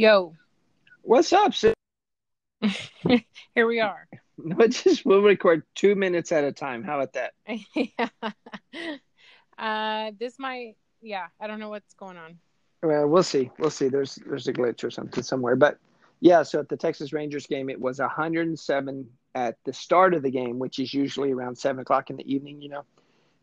Yo, What's up? sis? here we are. No, just we'll record two minutes at a time. How about that? yeah. Uh, this might, yeah, I don't know what's going on. Well, we'll see. We'll see. There's there's a glitch or something somewhere. But yeah, so at the Texas Rangers game, it was 107 at the start of the game, which is usually around seven o'clock in the evening. You know,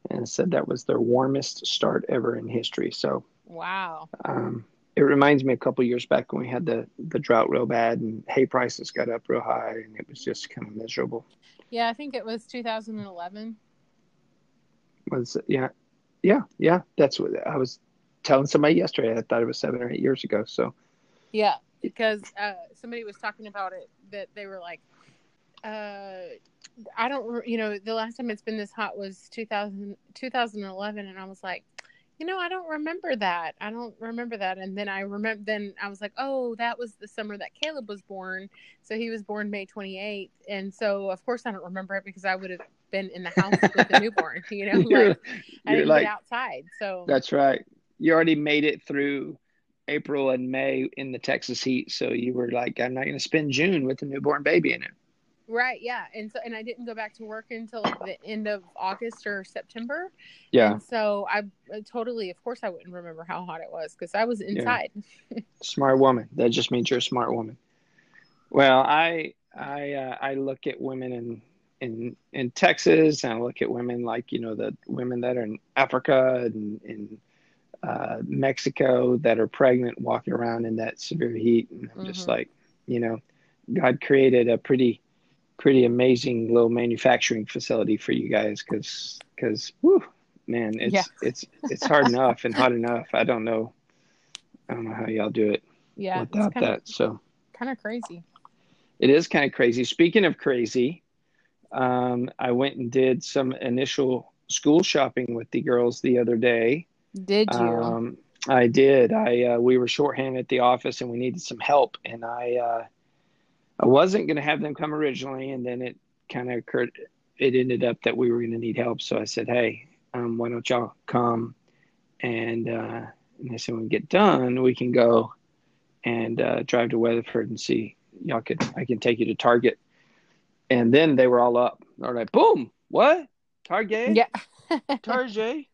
and said that was their warmest start ever in history. So Wow. um, it reminds me a couple years back when we had the the drought real bad and hay prices got up real high and it was just kind of miserable. Yeah, I think it was 2011. was yeah yeah yeah that's what i was telling somebody yesterday i thought it was seven or eight years ago so Yeah, because uh, somebody was talking about it that they were like, uh, I don't, you know, the last time it's been this hot was 2000, 2011. And I was like, you know, I don't remember that. I don't remember that. And then I remember, then I was like, oh, that was the summer that Caleb was born. So he was born May 28th. And so, of course, I don't remember it because I would have been in the house with the newborn, you know, you're, like I didn't like get outside. So, that's right you already made it through april and may in the texas heat so you were like i'm not going to spend june with a newborn baby in it Right, yeah. And so and I didn't go back to work until like the end of August or September. yeah And so I totally of course I wouldn't remember how hot it was cuz I was inside. smart woman that just means you're a smart woman well i i uh, i look at women in in in texas and i look at women like you know the women that are in africa and in uh, mexico that are pregnant walking around in that severe heat and i'm just Mhm. like you know god created a pretty pretty amazing little manufacturing facility for you guys because because man it's Yeah. it's it's hard enough and hot enough i don't know i don't know how y'all do it Yeah. Without kind of that. So kind of crazy. it is kind of crazy. Speaking of crazy, um, I went and did some initial school shopping with the girls the other day. Did you? Um, I did. I uh, we were shorthanded at the office and we needed some help, and I uh, I wasn't going to have them come originally, and then it kind of occurred. It ended up that we were going to need help, so I said, "Hey, um, why don't y'all come?" And uh, and they said, "When we get done, we can go and uh, drive to Weatherford and see y'all could I can take you to Target." And then they were all up. They're like, "Boom! What? Target? yeah. Target.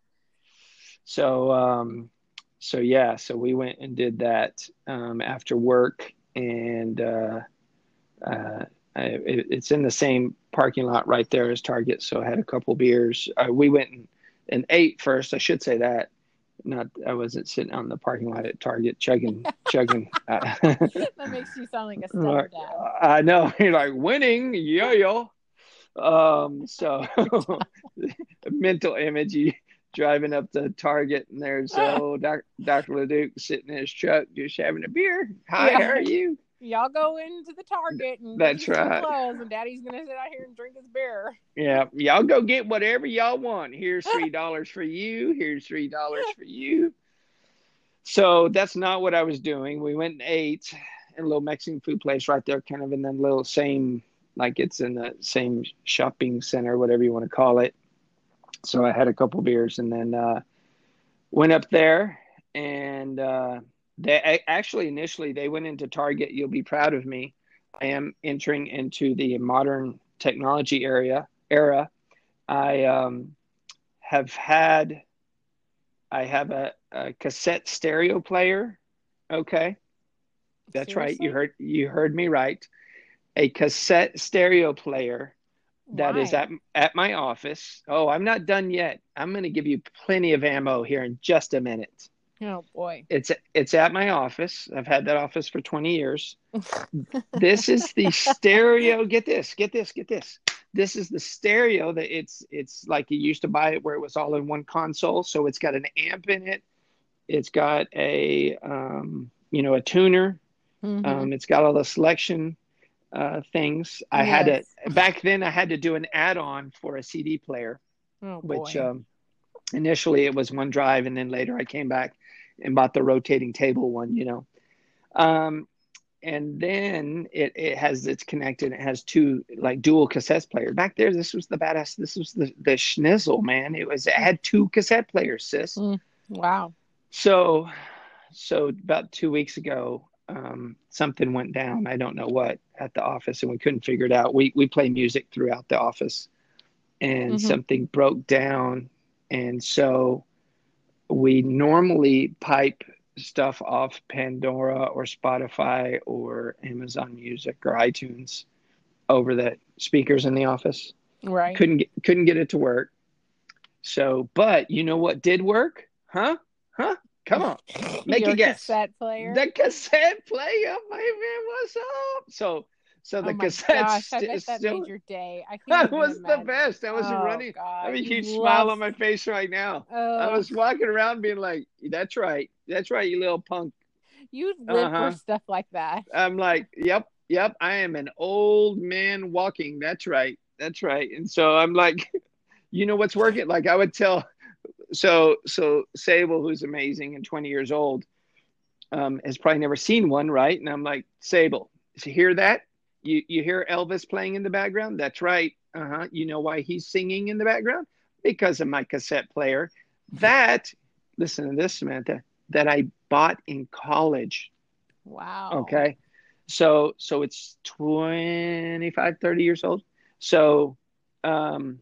So, um, so yeah, so we went and did that um, after work, and uh, uh, it, it's in the same parking lot right there as Target. So I had a couple beers. Uh, we went and, and ate first. I should say that. Not, I wasn't sitting on the parking lot at Target chugging, chugging. Uh, that makes you sound like a stepdad. I know you're like winning, yo yo. Um, so mental image, you driving up to Target and there's old Doc, Dr. Leduc sitting in his truck just having a beer. Hi, Yeah. how are you? Y'all go into the Target and That's get some right. clothes, and Daddy's gonna sit out here and drink his beer. Yeah, y'all go get whatever y'all want. Here's three dollars for you. Here's three dollars for you. So that's not what I was doing. We went and ate in a little Mexican food place right there, kind of in that little same, like it's in the same shopping center, whatever you want to call it. So I had a couple beers and then uh, went up there and uh, they actually initially they went into Target. You'll be proud of me. I am entering into the modern technology area era. I um, have had I have a, a cassette stereo player. Okay, that's right. You heard you heard me right. A cassette stereo player that is Why? at at my office. Oh, I'm not done yet. I'm going to give you plenty of ammo here in just a minute. Oh boy. It's it's at my office. I've had that office for 20 years. this is the stereo. Get this. Get this. Get this. This is the stereo that it's it's like you used to buy it where it was all in one console. So it's got an amp in it. It's got a um, you know a tuner. Mhm. Um, it's got all the selection uh, things. I had Yes. to back then. I had to do an add-on for a CD player oh boy. which um, initially it was one drive and then later i came back and bought the rotating table one you know um, and then it, it has it's connected it has two like dual cassette players back there this was the badass this was the, the schnizzle man it was it had two cassette players sis Mm. wow. so so about two weeks ago um, something went down. I don't know what at the office, and we couldn't figure it out. We we play music throughout the office, and Mhm. something broke down, and so we normally pipe stuff off Pandora or Spotify or Amazon Music or iTunes over the speakers in the office. Right. Couldn't get couldn't get it to work. So, but you know what did work? Huh? Huh? Come on. Make Your a guess. The cassette player. The cassette player, baby, what's up? So, so the oh cassette gosh, st- bet that still made your day. I that was the best. I was Oh, running. God. I have a huge smile on my face right now. Oh, I was walking around being like, "That's right, that's right, you little punk." you live Uh-huh. for stuff like that. I'm like, "Yep, yep, I am an old man walking." That's right, that's right. And so I'm like, you know what's working? Like I would tell. So so Sable, who's amazing and 20 years old, um, has probably never seen one, right? And I'm like, Sable, you hear that? You you hear Elvis playing in the background? That's right. Uh huh. You know why he's singing in the background? Because of my cassette player. That listen to this, Samantha. That I bought in college. Wow. Okay. So so it's 25, 30 years old. So um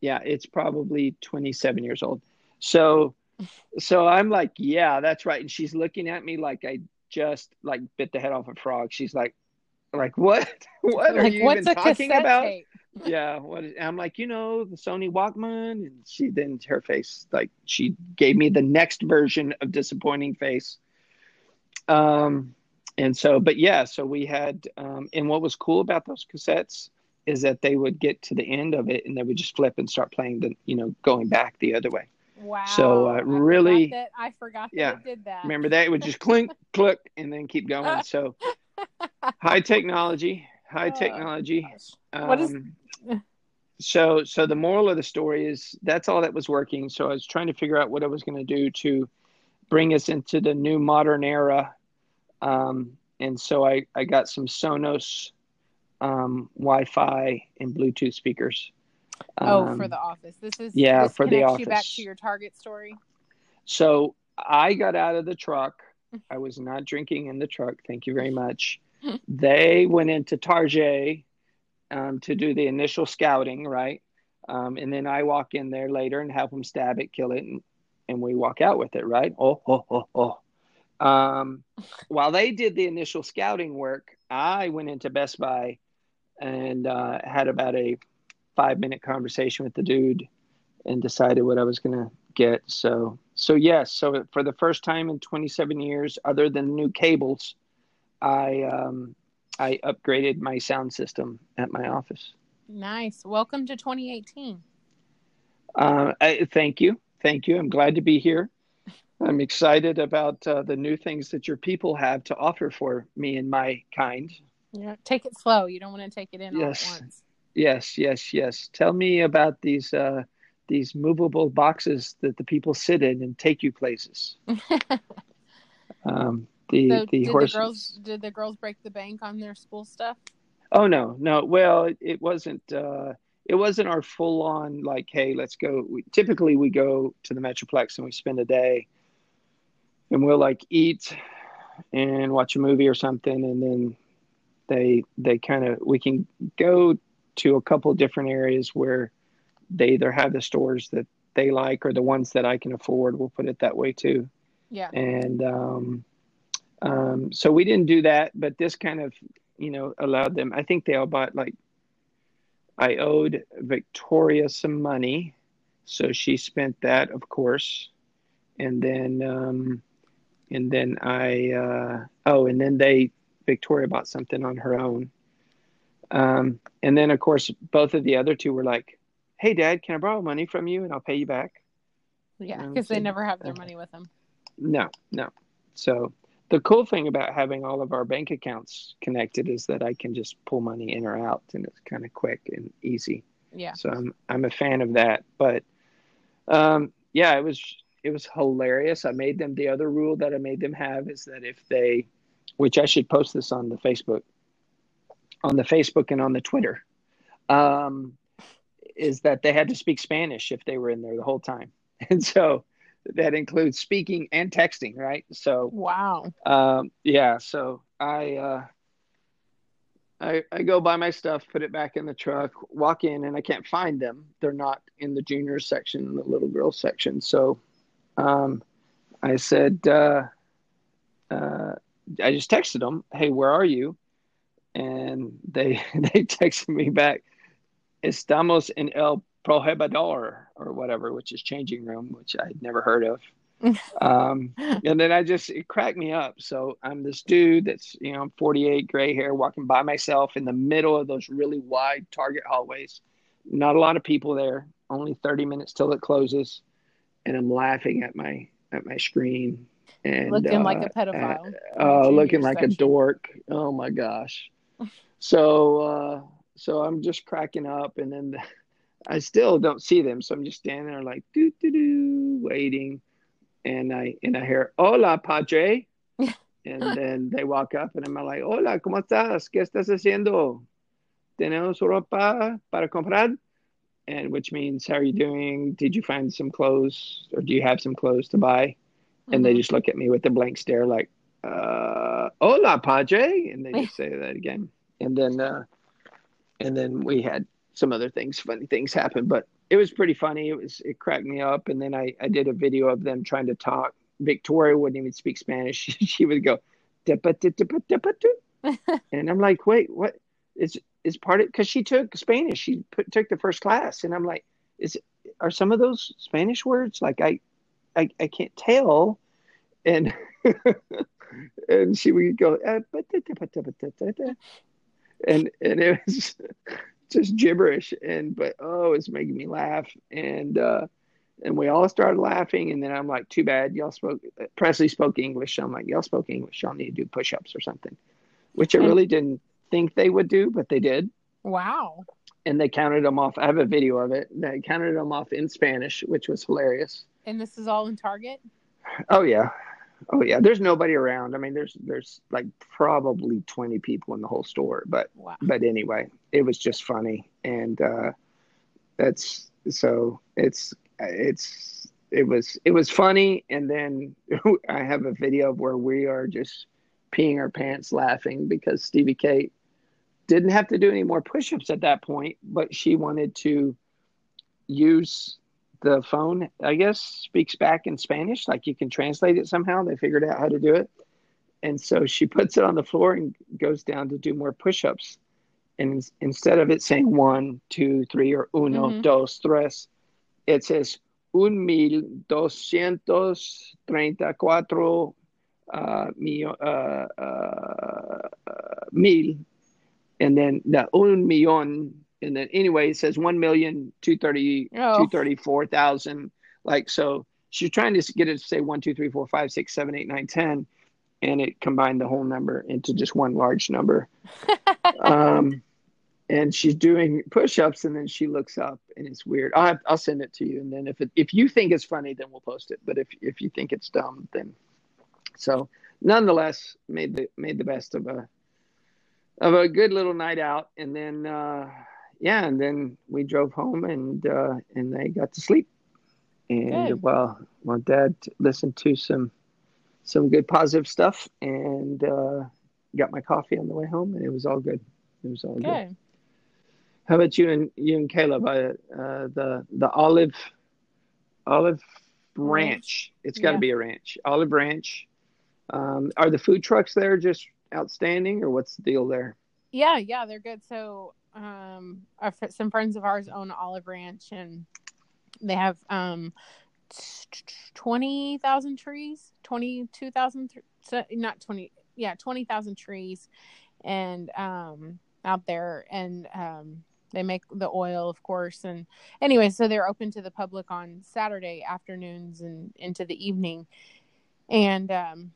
yeah, it's probably 27 years old. So so I'm like, yeah, that's right. And she's looking at me like I just like bit the head off a frog. She's like like what? What are like, you what's even talking about? tape? yeah what is, i'm like you know the sony walkman and she then her face like she gave me the next version of disappointing face um and so but yeah so we had um and what was cool about those cassettes is that they would get to the end of it and they would just flip and start playing the you know going back the other way Wow. So, uh, I forgot really- that, I forgot that Yeah. it did that. remember that it would just clink click and then keep going so high technology high Oh, technology gosh. What is- um, so so the moral of the story is that's all that was working so i was trying to figure out what i was going to do to bring us into the new modern era um, and so I, I got some sonos um, wi-fi and bluetooth speakers Oh, Um, for the office. This is yeah, this for the connects you back to your Target story. So I got out of the truck. I was not drinking in the truck. Thank you very much. They went into Target um, to do the initial scouting, right? Um, and then I walk in there later and help them stab it, kill it, and, and we walk out with it, right? Oh, oh, oh, oh. Um, while they did the initial scouting work, I went into Best Buy and uh, had about a five minute conversation with the dude and decided what I was going to get. So, so yes. So for the first time in 27 years, other than new cables, I um, I upgraded my sound system at my office. Nice. Welcome to 2018. Uh, I, thank you, thank you. I'm glad to be here. I'm excited about uh, the new things that your people have to offer for me and my kind. Yeah. Take it slow. You don't want to take it in Yes. all at once. Yes, yes, yes. Tell me about these uh, these movable boxes that the people sit in and take you places. Um, the so the did horses. the girls did the girls break the bank on their school stuff? Oh no, no. Well, it, it wasn't. Uh, it wasn't our full on like, hey, let's go. We, typically, we go to the Metroplex and we spend a day, and we'll like eat and watch a movie or something, and then they they kind of we can go to a couple different areas where they either have the stores that they like or the ones that I can afford. We'll put it that way too Yeah. and um, um, so we didn't do that but this kind of you know allowed them i think they all bought like i owed victoria some money so she spent that of course and then um, and then i uh, oh and then they victoria bought something on her own um, and then of course both of the other two were like hey dad can i borrow money from you and i'll pay you back Yeah, Um, because they never have their uh, money with them. no, no. So the cool thing about having all of our bank accounts connected is that I can just pull money in or out and it's kind of quick and easy. Yeah. So I'm I'm a fan of that. But um yeah, it was it was hilarious. I made them the other rule that I made them have is that if they which I should post this on the Facebook on the Facebook and on the Twitter. Um is that they had to speak Spanish if they were in there the whole time. And so that includes speaking and texting, right? So Wow. um, yeah, so I uh, I I go buy my stuff, put it back in the truck, walk in, and I can't find them. They're not in the junior section, the little girl section. So um, I said, uh, uh, I just texted them, "Hey, where are you?" And they they texted me back, "Estamos en el prohibidor or whatever, which is changing room, which I'd never heard of." um, and then I just it cracked me up. So I'm this dude that's you know 48, gray hair, walking by myself in the middle of those really wide Target hallways. Not a lot of people there. Only 30 minutes till it closes, and I'm laughing at my at my screen and Looking like uh, a pedophile. uh, oh, looking like a dork. Oh my gosh. So uh, so I'm just cracking up, and then I still don't see them. So I'm just standing there like doo doo doo, waiting, and I and I hear "Hola, padre," and then they walk up, and I'm like "Hola, cómo estás? ¿Qué estás haciendo? ¿Tenemos ropa para comprar?" And which means, "How are you doing? Did you find some clothes, or do you have some clothes to buy?" And they Mhm. just look at me with a blank stare, like, uh, "Hola, padre," and they just say that again, and then uh, and then we had some other things, funny things happen, but it was pretty funny. It was it cracked me up, and then I I did a video of them trying to talk. Victoria wouldn't even speak Spanish. she would go, "Tepa, te, tepa, tepa, tu." and I'm like, wait, what? Is is part of because she took Spanish. She put, took the first class, and I'm like, is are some of those Spanish words like I I, I can't tell, and and she would go, and and it was just gibberish, and but oh, it's making me laugh, and uh, and we all started laughing, and then I'm like, too bad y'all spoke. Presley spoke English. so I'm like, y'all spoke English. Y'all need to do push-ups or something, which I really didn't think they would do, but they did Wow. and they counted them off. I have a video of it. They counted them off in Spanish, which was hilarious. And this is all in Target? Oh yeah, oh yeah. There's nobody around. I mean, there's there's like probably 20 people in the whole store, but Wow. but anyway, it was just funny, and uh, that's so it's it's it was it was funny, and then I have a video of where we are just peeing our pants laughing because Stevie Kate didn't have to do any more push-ups at that point, but she wanted to use the phone. I guess speaks back in Spanish, like you can translate it somehow. They figured out how to do it, and so she puts it on the floor and goes down to do more push-ups. And instead of it saying one, two, three, or uno, Mhm. dos, tres, it says un mil doscientos treinta cuatro uh, mil, uh, uh, uh, mil, and then the un millón, and then anyway, it says one million two thirty Oh. two thirty four thousand. Like so, she's trying to get it to say one, two, three, four, five, six, seven, eight, nine, ten, and it combined the whole number into just one large number. um, and she's doing push-ups, and then she looks up, and it's weird. I'll have, I'll send it to you, and then if it, if you think it's funny, then we'll post it. But if if you think it's dumb, then so nonetheless, made the made the best of a of a good little night out, and then uh, yeah, and then we drove home, and uh, and they got to sleep, and Good. well, well, Dad listened to some some good positive stuff, and uh, got my coffee on the way home, and it was all good. It was all good. Good. How about you and you and Caleb? Uh, uh, the the Olive Olive Ranch. It's got to Yeah. be a ranch. Olive Ranch. Um, are the food trucks there just outstanding, or what's the deal there? Yeah, yeah, they're good. So, um, our, some friends of ours own Olive Ranch, and they have um, twenty thousand trees, twenty two thousand, not twenty, yeah, twenty thousand trees, and um, out there, and um, they make the oil, of course, and anyway, so they're open to the public on Saturday afternoons and into the evening, and um,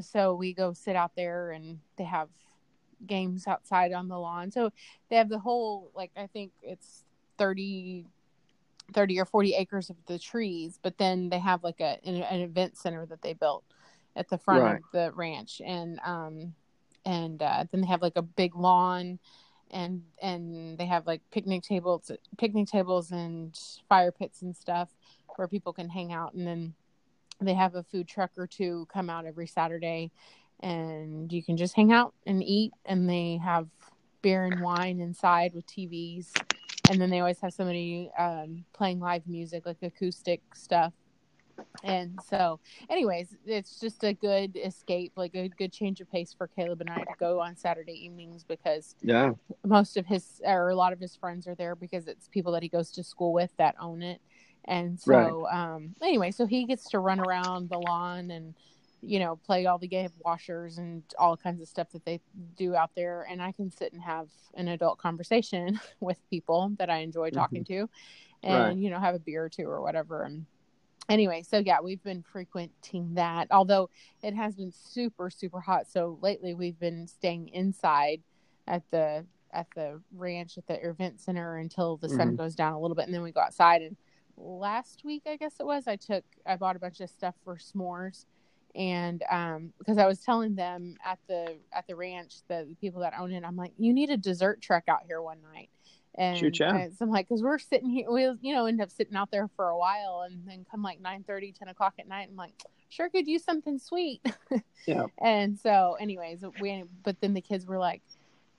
so we go sit out there, and they have games outside on the lawn. So they have the whole like I think it's 30 30 or 40 acres of the trees, but then they have like a an, an event center that they built at the front Right. of the ranch and um and uh, then they have like a big lawn and and they have like picnic tables picnic tables and fire pits and stuff where people can hang out and then they have a food truck or two come out every Saturday and you can just hang out and eat and they have beer and wine inside with TVs and then they always have somebody um, playing live music like acoustic stuff. And so anyways it's just a good escape like a good change of pace for caleb and i to go on saturday evenings because Yeah. most of his or a lot of his friends are there because it's people that he goes to school with that own it. And so um anyway so he gets to run around the lawn and you know play all the game washers and all kinds of stuff that they do out there. And i can sit and have an adult conversation with people that i enjoy talking to and Right. you know have a beer or two or whatever. And anyway so yeah we've been frequenting that although it has been super super hot. So lately we've been staying inside at the at the ranch at the event center until the sun Mhm. goes down a little bit. And then we go outside. And last week i guess it was i took i bought a bunch of stuff for s'mores and um because i was telling them at the at the ranch the people that own it i'm like you need a dessert truck out here one night and Shoot, yeah. I- so i'm like because we're sitting here we'll you know end up sitting out there for a while and then come like 9 30 10 o'clock at night i'm like sure could use something sweet Yeah. and so anyways we but then the kids were like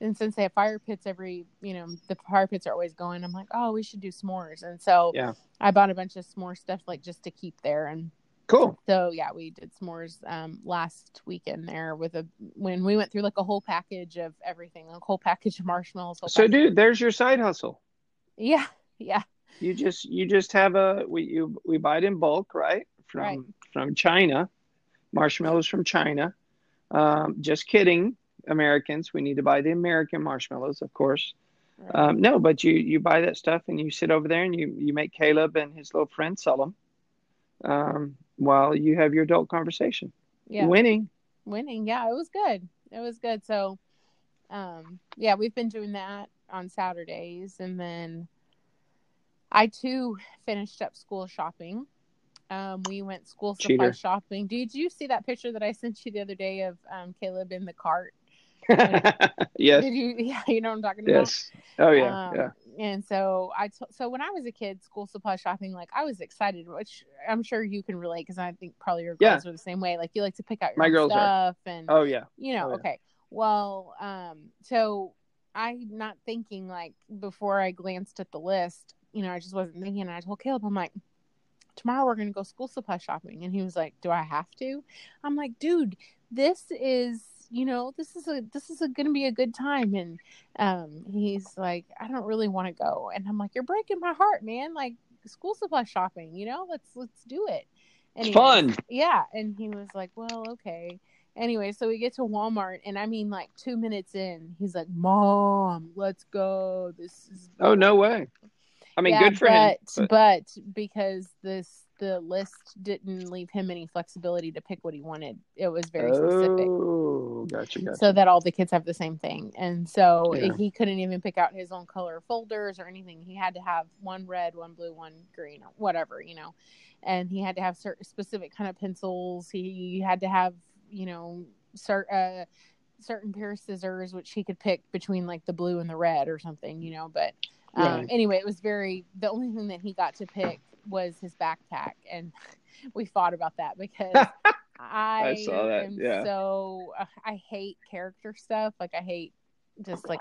and since they have fire pits every you know the fire pits are always going i'm like oh we should do s'mores and so Yeah. i bought a bunch of s'more stuff like just to keep there and Cool. so yeah we did s'mores um last weekend there with a when we went through like a whole package of everything a whole package of marshmallows So, package- dude, there's your side hustle. yeah yeah You just you just have a we you we buy it in bulk, right? From Right. from China, marshmallows from China. Um, just kidding, Americans. We need to buy the American marshmallows, of course. Um, no, but you you buy that stuff and you sit over there and you you make Caleb and his little friend sell them, um, while you have your adult conversation. yeah Winning. winning yeah it was good it was good so um yeah we've been doing that on saturdays and then i too finished up school shopping um we went school supply Cheater. shopping did you see that picture that i sent you the other day of um caleb in the cart yes. did you yeah you know what i'm talking about Yes. Oh yeah. Um, yeah. And so I, t- so when I was a kid, school supply shopping, like I was excited, which I'm sure you can relate because I think probably your Yeah. girls are the same way. Like you like to pick out your My girls are. stuff and Oh yeah. you know, Oh, yeah. okay. Well, um, so I'm not thinking like before I glanced at the list, you know, I just wasn't thinking. And I told Caleb, I'm like, tomorrow we're gonna go school supply shopping, and he was like, Do I have to? I'm like, dude, this is you know this is a this is a, gonna be a good time. And um he's like i don't really want to go. And i'm like you're breaking my heart man. Like school supply shopping you know? Let's let's do it. It's fun. yeah. And he was like well okay. Anyway so we get to walmart and i mean like two minutes in he's like mom let's go. This is Oh no way. I mean, Yeah, good for but, him. but because this the list didn't leave him any flexibility to pick what he wanted. It was very specific. Oh, gotcha, gotcha. so that all the kids have the same thing. And so Yeah. he couldn't even pick out his own color folders or anything. He had to have one red one blue one green whatever you know. And he had to have certain specific kind of pencils. He had to have you know cert, uh, certain pair of scissors which he could pick between like the blue and the red or something you know. But um, Right. anyway it was very the only thing that he got to pick was his backpack and we fought about that because I, saw that, am yeah. so uh, I hate character stuff. Like I hate just like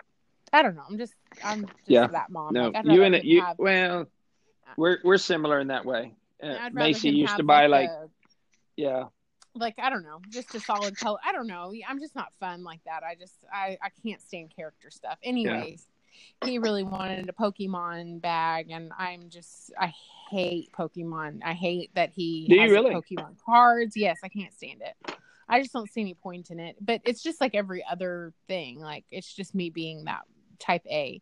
I don't know. I'm just I'm just Yeah. that mom. no, like, you and it. You have- well, we're we're similar in that way. Uh, Macy used to buy like, a- yeah, like I don't know, just a solid color. I don't know. I'm just not fun like that. I just I I can't stand character stuff. Anyways, he really wanted a Pokemon bag, and I'm just I hate Pokemon. I hate that he Do has really? Pokemon cards. Yes, I can't stand it. I just don't see any point in it. But it's just like every other thing. Like it's just me being that type A.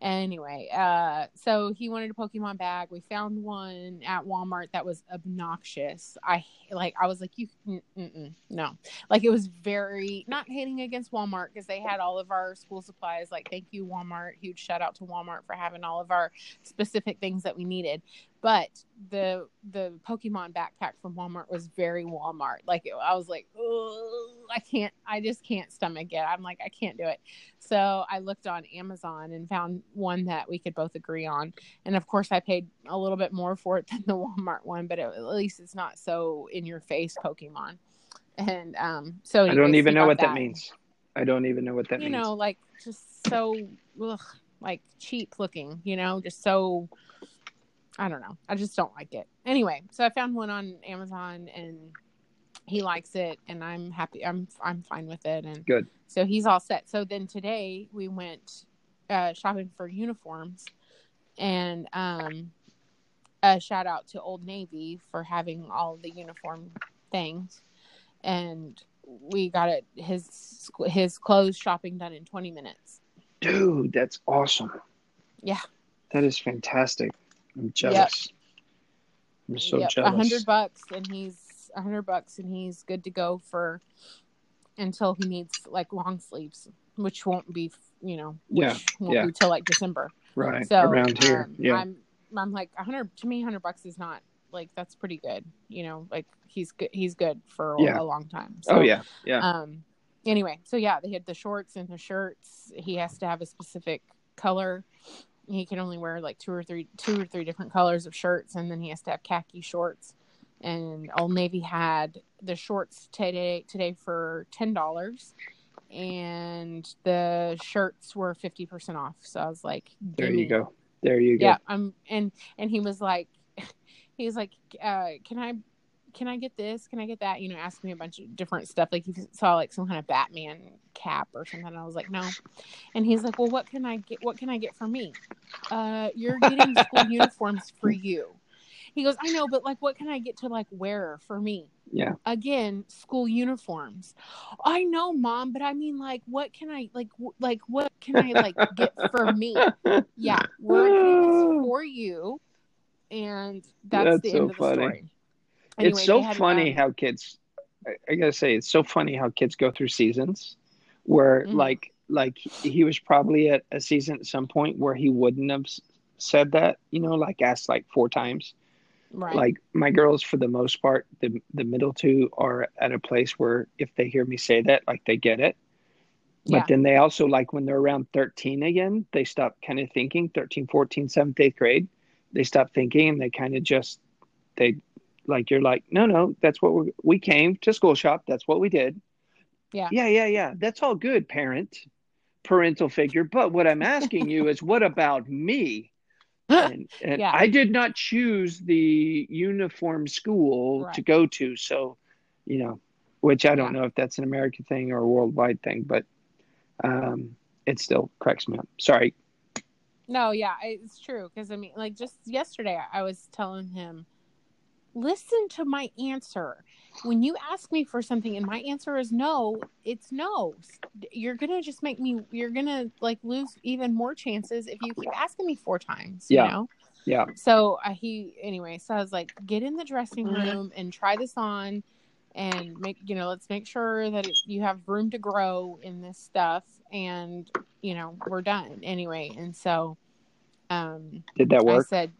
Anyway, uh, so he wanted a Pokemon bag. We found one at Walmart that was obnoxious. I like. I was like, you, mm, no. Like it was very not hating against Walmart because they had all of our school supplies. Like, thank you, Walmart. Huge shout out to Walmart for having all of our specific things that we needed. But the the Pokemon backpack from Walmart was very Walmart. Like it, I was like, I can't, I just can't stomach it. I'm like, I can't do it. So I looked on Amazon and found one that we could both agree on. And of course, I paid a little bit more for it than the Walmart one, but it, at least it's not so in your face Pokemon. And um, so anyways, I don't even know what that. that means. I don't even know what that you means. You know, like just so ugh, like cheap looking. You know, just so I don't know. I just don't like it. Anyway, so I found one on Amazon and he likes it and I'm happy. I'm I'm fine with it and good. So he's all set. So then today we went uh, shopping for uniforms and um a shout out to Old Navy for having all the uniform things and we got it his his clothes shopping done in 20 minutes. Dude, that's awesome. Yeah. That is fantastic. I'm jealous. Yep. I'm so yep. jealous. A hundred bucks, and he's a hundred bucks, and he's good to go for until he needs like long sleeves, which won't be, you know, yeah, won't yeah. be till like December. Right. So around here, um, yeah. I'm, I'm like a hundred to me. Hundred bucks is not like that's pretty good. You know, like he's good. He's good for yeah. a long time. So, oh yeah, yeah. Um. Anyway, so yeah, they had the shorts and the shirts. He has to have a specific color he can only wear like two or three two or three different colors of shirts and then he has to have khaki shorts. And old navy had the shorts today today for ten dollars and the shirts were 50% off. So i was like there you go. There you go. Yeah um and and he was like he was like uh can i can I get this? Can I get that? You know, ask me a bunch of different stuff. Like he saw like some kind of Batman cap or something. I was like, no. And he's like, well, what can I get? What can I get for me? Uh, you're getting school uniforms for you. He goes, I know, but like, what can I get to like wear for me? Yeah. Again, school uniforms. I know, mom, but I mean, like, what can I like? W- like, what can I like get for me? Yeah, we're getting this for you, and that's, that's the so end of the funny. story. Anyway, it's so funny how kids. I, I, gotta say, it's so funny how kids go through seasons where, mm-hmm. like, like he was probably at a season at some point where he wouldn't have said that. You know, like asked like four times. Right. Like my girls, for the most part, the the middle two are at a place where if they hear me say that, like they get it. But yeah. then they also like when they're around 13 again, they stop kind of thinking 13, 14, 7th, 8th grade. They stop thinking and they kind of just, they like you're like, no, no, that's what we we came to school shop. That's what we did. Yeah. Yeah, yeah, yeah. That's all good, parent, parental figure. But what I'm asking you is, what about me? And, and yeah. I did not choose the uniform school right. to go to. So, you know, which I don't yeah. know if that's an American thing or a worldwide thing, but um, it still cracks me up. Sorry. No, yeah, it's true. Because I mean, like just yesterday, I was telling him listen to my answer. When you ask me for something and my answer is no, it's no. You're going to just make me, you're going to like lose even more chances if you keep asking me four times, yeah. you know? Yeah. So uh, he, anyway, so I was like, get in the dressing mm-hmm. room and try this on and make, you know, let's make sure that it, you have room to grow in this stuff. And, you know, we're done anyway. And so, um, did that work? I said,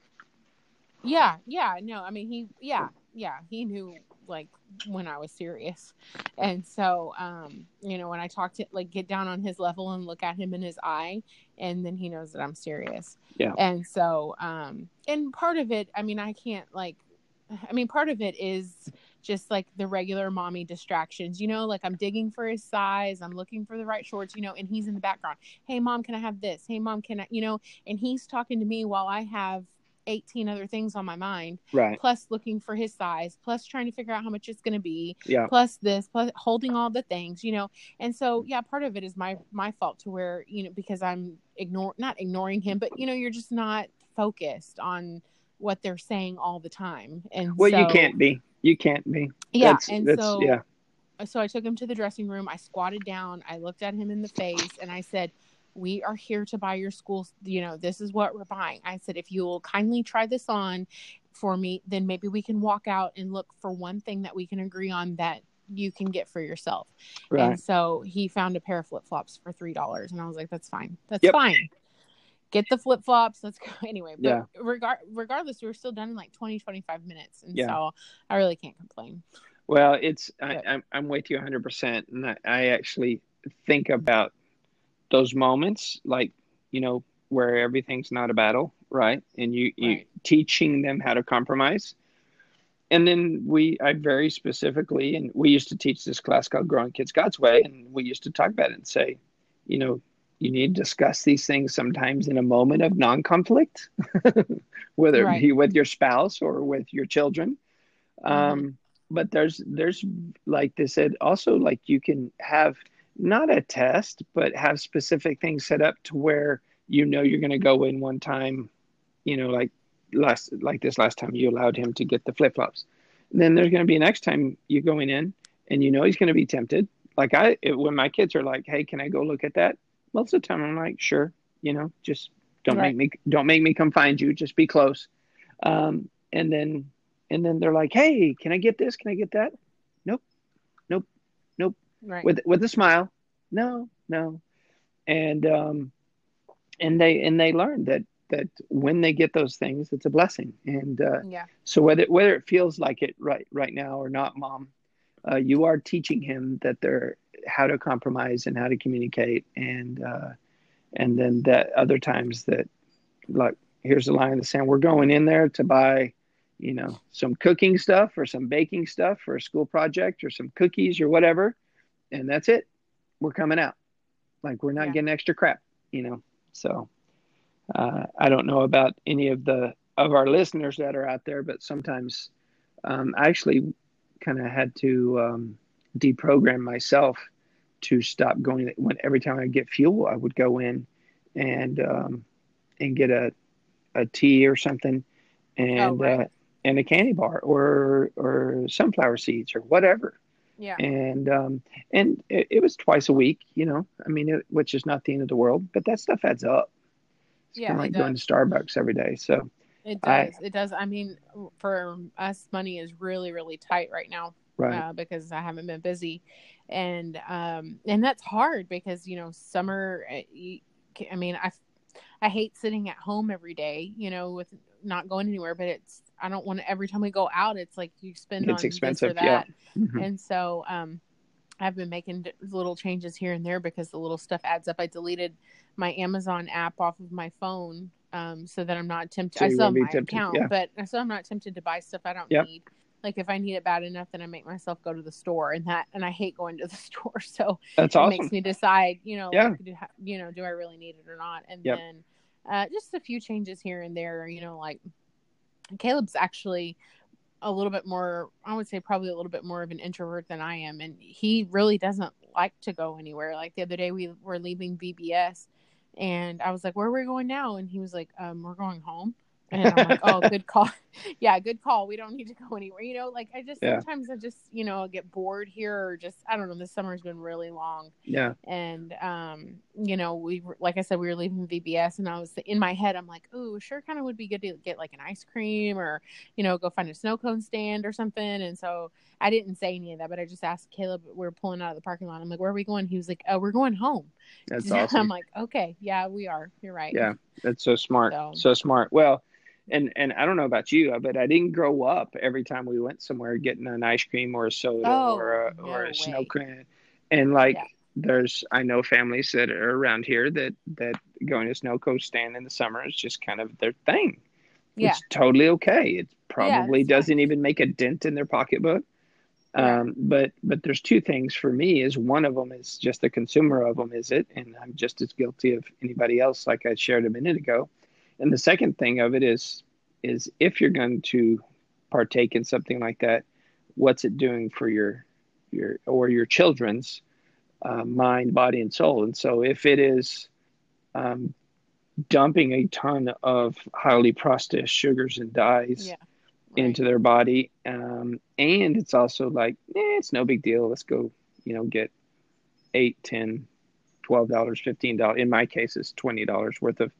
yeah, yeah, no, I mean he yeah, yeah, he knew like when I was serious. And so um, you know, when I talk to like get down on his level and look at him in his eye and then he knows that I'm serious. Yeah. And so um and part of it, I mean, I can't like I mean, part of it is just like the regular mommy distractions, you know, like I'm digging for his size, I'm looking for the right shorts, you know, and he's in the background. Hey, mom, can I have this? Hey, mom, can I, you know, and he's talking to me while I have 18 other things on my mind. Right. Plus looking for his size plus trying to figure out how much it's going to be yeah. plus this plus holding all the things you know? And so yeah part of it is my my fault to where you know because i'm ignore not ignoring him but you know you're just not focused on what they're saying all the time. And well so, you can't be. You can't be. Yeah that's, and that's, so yeah. So i took him to the dressing room. I squatted down. I looked at him in the face and i said we are here to buy your school you know this is what we're buying i said if you will kindly try this on for me then maybe we can walk out and look for one thing that we can agree on that you can get for yourself right. and so he found a pair of flip-flops for three dollars and i was like that's fine that's yep. fine get the flip flops. Let's go anyway. But Yeah. regard regardless, we were still done in like 20, 25 minutes, and Yeah. so I really can't complain. Well, it's I, But- I'm I'm with you 100, percent and I, I actually think about those moments, like you know, where everything's not a battle, right? And you you teaching them how to compromise. And then we, I very specifically, and we used to teach this class called Growing Kids God's Way, and we used to talk about it and say, you know, you need to discuss these things sometimes in a moment of non-conflict, whether Right. it be with your spouse or with your children. Mm-hmm. Um, but there's there's like they said also like you can have not a test but have specific things set up to where you know you're going to go in one time you know like last like this last time you allowed him to get the flip-flops. Then there's going to be next time you're going in and you know he's going to be tempted. Like i it, when my kids are like hey can i go look at that? Most of the time i'm like sure you know just don't Right. make me don't make me come find you. Just be close. Um, and then and then they're like hey can i get this? Can i get that Right. with with a smile. No no. And um and they and they learn that that when they get those things it's a blessing. And uh yeah. so whether whether it feels like it right right now or not mom uh, you are teaching him that they're how to compromise and how to communicate. And uh and then that other times that like here's the line in the sand we're going in there to buy you know some cooking stuff or some baking stuff for a school project or some cookies or whatever and that's it we're coming out like we're not Yeah. getting extra crap you know so uh, i don't know about any of the of our listeners that are out there but sometimes um, i actually kind of had to um, deprogram myself to stop going when every time i get fuel i would go in and um, and get a a tea or something and Oh, right. uh, and a candy bar or or sunflower seeds or whatever Yeah. and um, and it, it was twice a week, you know. I mean, it, which is not the end of the world, but that stuff adds up. It's Yeah, kind of like going to. Starbucks every day. So It I- does. it does. I mean, for us, money is really, really tight right now right, uh, because I haven't been busy, and um, and that's hard because you know summer. uh, I mean, I I hate sitting at home every day, you know, with not going anywhere. But it's I don't want to. Every time we go out, it's like you spend It's on expensive, this or yeah. that, Mhm. and so um, I've been making little changes here and there because the little stuff adds up. I deleted my Amazon app off of my phone um, so that I'm not tempted. So I still have my tempted, account, yeah. but so I'm not tempted to buy stuff I don't Yep. need. Like if I need it bad enough, then I make myself go to the store, and that and I hate going to the store, so that's it awesome. makes me decide, you know, Yeah. do, you know, do I really need it or not? And Yep. then uh, just a few changes here and there, you know, like Caleb's actually a little bit more, I would say probably a little bit more of an introvert than I am. And he really doesn't like to go anywhere. Like the other day we were leaving VBS and I was like, where are we going now? And he was like, um, we're going home. And I'm like, oh, good call. Yeah, good call. We don't need to go anywhere. You know, like I just Yeah. sometimes I just, you know, get bored here or just, I don't know, this summer's been really long yeah, and um you know we were like i said we were leaving vbs and i was in my head i'm like oh sure kind of would be good to get like an ice cream or you know go find a snow cone stand or something and so i didn't say any of that but i just asked caleb we are pulling out of the parking lot i'm like where are we going he was like oh we're going home that's awesome. i'm like okay yeah we are you're right Yeah, that's so smart. So- So smart. Well, and and I don't know about you, but I didn't grow up every time we went somewhere getting an ice cream or a soda Oh, or a no or a snow cone. And like Yeah. there's I know families that are around here that that going to snow cone stand in the summer is just kind of their thing. yeah It's totally okay. It probably fine. doesn't even make a dent in their pocketbook. Yeah. Um, but but there's two things for me. Is one of them is just the consumer of them, is it? And I'm just as guilty of anybody else, like I shared a minute ago. And the second thing of it is is if you're going to partake in something like that, what's it doing for your your or your children's uh, mind, body, and soul? And so if it is um, dumping a ton of highly processed sugars and dyes yeah into their body. Um, and it's also like, eh, it's no big deal. Let's go, you know, get eight, ten, twelve dollars, fifteen dollars. In my case, it's twenty dollars worth of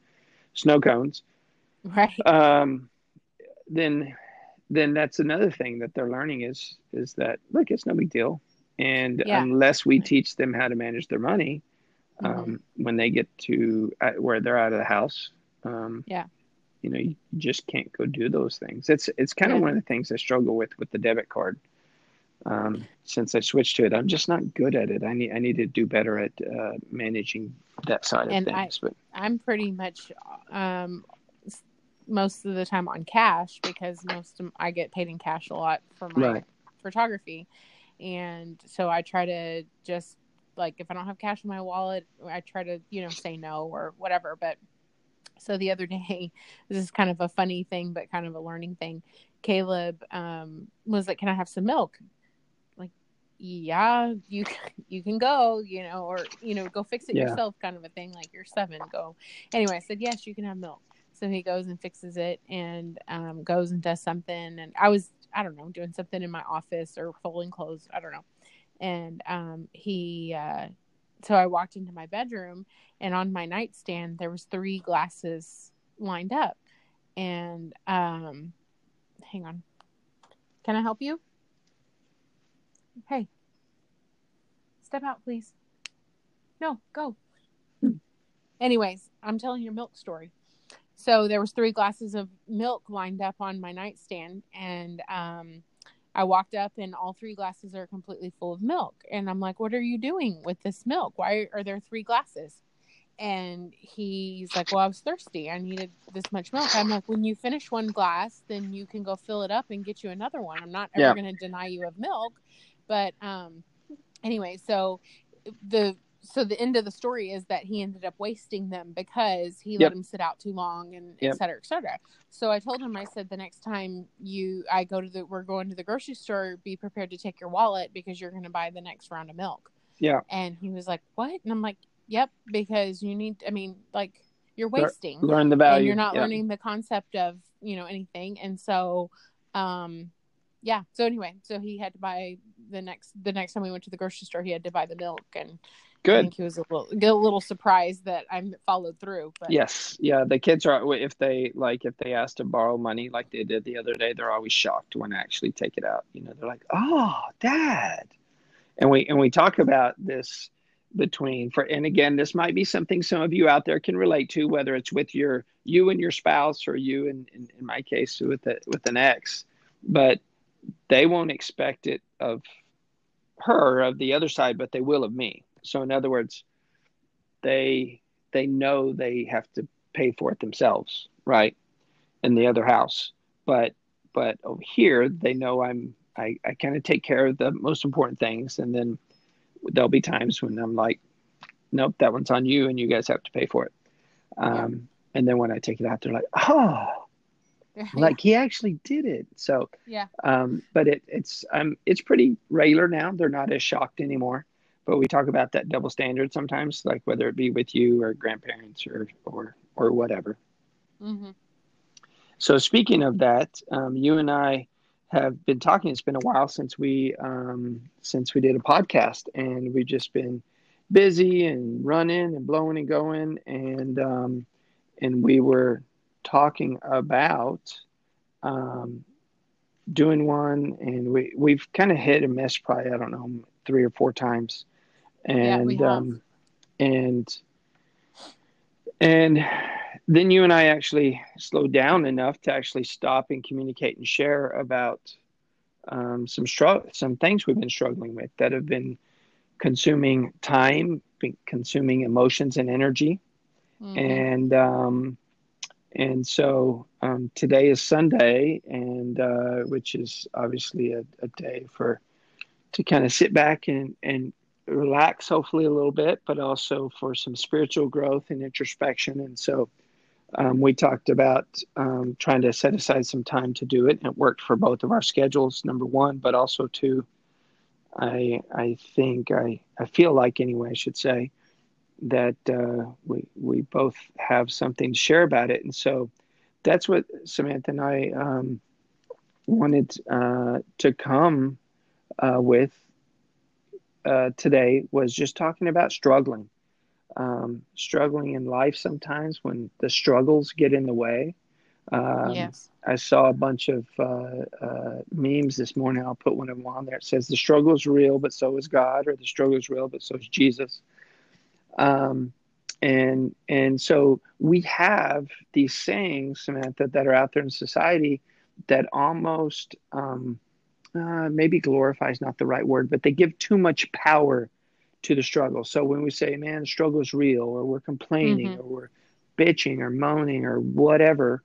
snow cones. right. Um, then, then that's another thing that they're learning is is that look, it's no big deal. And Yeah. unless we teach them how to manage their money, um, Mhm. when they get to uh, where they're out of the house, Um, Yeah. You know, you just can't go do those things. It's it's kind of Yeah. one of the things I struggle with with the debit card. Um, since I switched to it, I'm just not good at it. I need I need to do better at uh, managing that side of And I- things. but I'm pretty much um, most of the time on cash because most of, I get paid in cash a lot for my Right. photography, and so I try to just like if I don't have cash in my wallet, I try to you know say no or whatever. But so the other day, this is kind of a funny thing, but kind of a learning thing. Caleb um, was like, "Can I have some milk?" Yeah, you you can go, you know, or you know, go fix it Yeah. yourself, kind of a thing. Like you're seven, go. Anyway, I said yes, you can have milk. So he goes and fixes it, and um, goes and does something. And I was, I don't know, doing something in my office or folding clothes, I don't know. And um, he, uh, so I walked into my bedroom, and on my nightstand there was three glasses lined up, and um, hang on, can I help you? Hey, step out, please. No, go. Anyways, I'm telling your milk story. So there was three glasses of milk lined up on my nightstand, and um, I walked up, and all three glasses are completely full of milk. And I'm like, "What are you doing with this milk? Why are there three glasses?" And he's like, "Well, I was thirsty. I needed this much milk." I'm like, "When you finish one glass, then you can go fill it up and get you another one. I'm not ever Yeah. going to deny you of milk." But um, anyway, so the so the end of the story is that he ended up wasting them because he Yep. let him sit out too long and Yep. et cetera, et cetera. So I told him, I said, the next time you, I go to the, we're going to the grocery store, be prepared to take your wallet because you're going to buy the next round of milk. Yeah. And he was like, what? And I'm like, yep, because you need, I mean, like you're wasting learn the value. and you're not learning the concept of, you know, anything. And so, um, yeah. So anyway, so he had to buy the next, the next time we went to the grocery store, he had to buy the milk and, I think he was a little a little surprised that I followed through. But Yes, yeah. The kids are if they like if they ask to borrow money like they did the other day, they're always shocked when I actually take it out. You know, they're like, "Oh, Dad," and we and we talk about this between for and again, this might be something some of you out there can relate to, whether it's with your you and your spouse or you and in, in my case with the, with an ex, but they won't expect it of her of the other side, but they will of me. So in other words, they they know they have to pay for it themselves, right? In the other house. But but over here they know I'm I, I kind of take care of the most important things and then there'll be times when I'm like, Nope, that one's on you and you guys have to pay for it. Um and then when I take it out, they're like, Oh, like he actually did it. So yeah, um, but it, it's um, it's pretty regular now. They're not as shocked anymore. But we talk about that double standard sometimes, like whether it be with you or grandparents or or or whatever. hmm So speaking of that, um, you and I have been talking. It's been a while since we um, since we did a podcast, and we've just been busy and running and blowing and going, and um, and we were talking about um, doing one, and we we've kind of hit a miss probably I don't know three or four times, and Yeah, um, and and then you and I actually slowed down enough to actually stop and communicate and share about um, some struggle, some things we've been struggling with that have been consuming time, consuming emotions and energy, Mhm. and um, and so um, today is Sunday, and uh, which is obviously a, a day for to kind of sit back and and relax, hopefully a little bit, but also for some spiritual growth and introspection. And so um, we talked about um, trying to set aside some time to do it, and it worked for both of our schedules. Number one, but also two. I I think I I feel like anyway I should say that uh, we we both have something to share about it, and so that's what Samantha and I um, wanted uh, to come uh, with uh, today was just talking about struggling, um, struggling in life sometimes when the struggles get in the way. Um, yes. I saw a bunch of uh, uh, memes this morning. I'll put one of them on there. It says, The struggle is real, but so is God, or the struggle is real, but so is Jesus. Um, and and so we have these sayings samantha that are out there in society that almost um, uh, maybe glorify is not the right word but they give too much power to the struggle. So when we say man the struggle is real or we're complaining mm-hmm. or we're bitching or moaning or whatever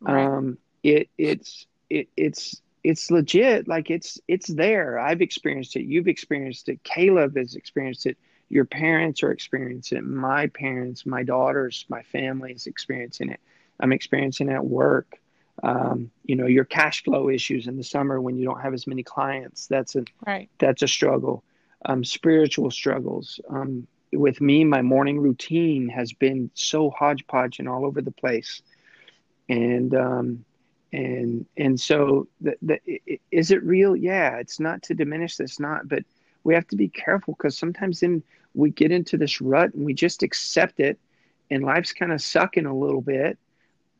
right. um, it it's it, it's it's legit. Like it's it's there. I've experienced it. You've experienced it. Caleb has experienced it your parents are experiencing it my parents my daughters my family is experiencing it. I'm experiencing it at work. Um, you know your cash flow issues in the summer when you don't have as many clients that's a right. that's a struggle. Um, spiritual struggles. Um, with me my morning routine has been so hodgepodge and all over the place. And um, and and so the, the, is it real? Yeah it's not to diminish this not but we have to be careful because sometimes then we get into this rut and we just accept it and life's kind of sucking a little bit.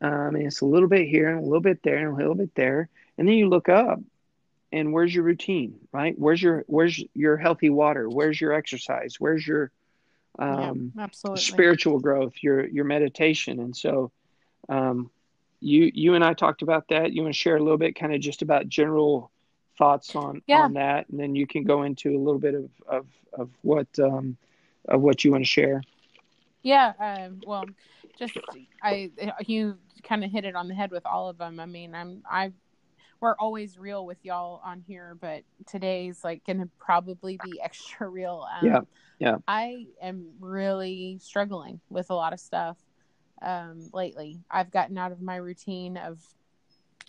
Um, and it's a little bit here and a little bit there and a little bit there. And then you look up and where's your routine right? Where's your where's your healthy water? Where's your exercise? Where's your um, yeah, absolutely. spiritual growth your your meditation? And so um, you you and i talked about that. You want to share a little bit kind of just about general thoughts on yeah. on that, and then you can go into a little bit of of, of what um, of what you want to share. Yeah, um, well, just I you kind of hit it on the head with all of them. I mean, I'm I we're always real with y'all on here, but today's like going to probably be extra real. Um, yeah, yeah. I am really struggling with a lot of stuff um, lately. I've gotten out of my routine of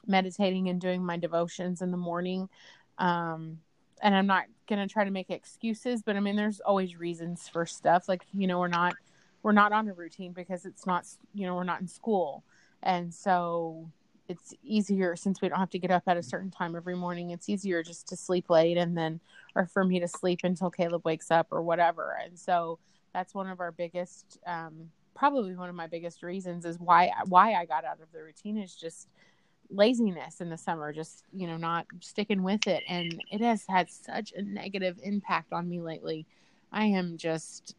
meditating and doing my devotions in the morning. Um, and I'm not gonna try to make excuses, but I mean, there's always reasons for stuff. Like you know, we're not we're not on a routine because it's not you know we're not in school, and so it's easier since we don't have to get up at a certain time every morning. It's easier just to sleep late and then, or for me to sleep until Caleb wakes up or whatever. And so that's one of our biggest, um, probably one of my biggest reasons is why why I got out of the routine is just laziness in the summer, just, you know, not sticking with it. And it has had such a negative impact on me lately. I am just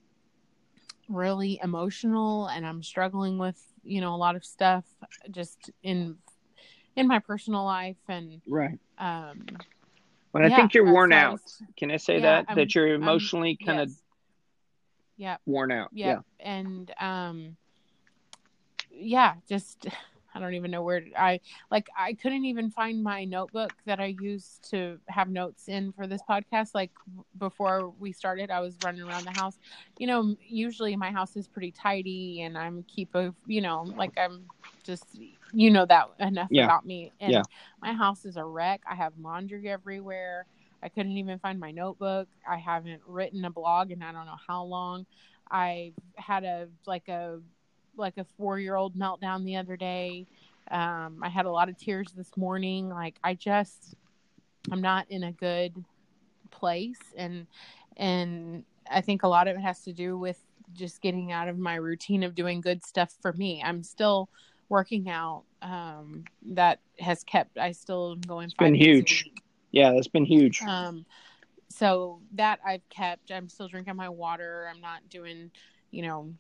really emotional and I'm struggling with, you know, a lot of stuff just in in my personal life and right. Um but yeah, I think you're worn out. Can I say yeah, that? I'm, that you're emotionally kind of yeah worn out. Yeah. And um yeah, just I don't even know where I like I couldn't even find my notebook that I used to have notes in for this podcast like before we started I was running around the house. You know, usually my house is pretty tidy and I'm keep a, you know, like I'm just you know that enough yeah. about me. And yeah. my house is a wreck. I have laundry everywhere. I couldn't even find my notebook. I haven't written a blog in I don't know how long. I had a like a like a four year old meltdown the other day. Um, I had a lot of tears this morning. Like I just, I'm not in a good place, and and I think a lot of it has to do with just getting out of my routine of doing good stuff for me. I'm still working out. Um, that has kept. I still going. It's been huge. Yeah, that's been huge. Um, so that I've kept. I'm still drinking my water. I'm not doing, you know,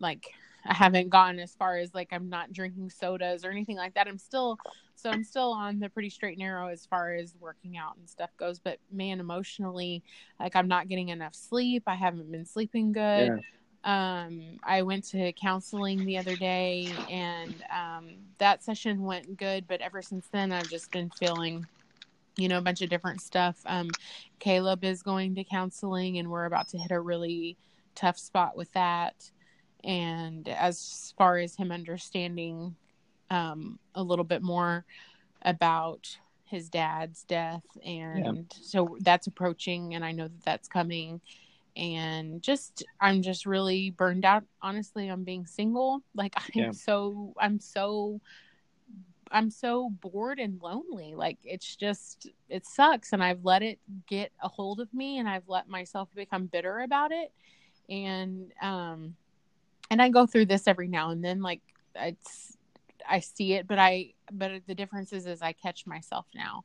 like I haven't gone as far as like I'm not drinking sodas or anything like that. I'm still so I'm still on the pretty straight narrow as far as working out and stuff goes. But man, emotionally, like I'm not getting enough sleep. I haven't been sleeping good. Yeah. Um, I went to counseling the other day and um, that session went good, but ever since then I've just been feeling you know a bunch of different stuff. Um, Caleb is going to counseling and we're about to hit a really tough spot with that and as far as him understanding um, a little bit more about his dad's death and yeah. so that's approaching and i know that that's coming and just i'm just really burned out honestly i'm being single like i'm yeah. so i'm so i'm so bored and lonely like it's just it sucks and i've let it get a hold of me and i've let myself become bitter about it and um and I go through this every now and then. Like it's, I see it, but I but the difference is is I catch myself now.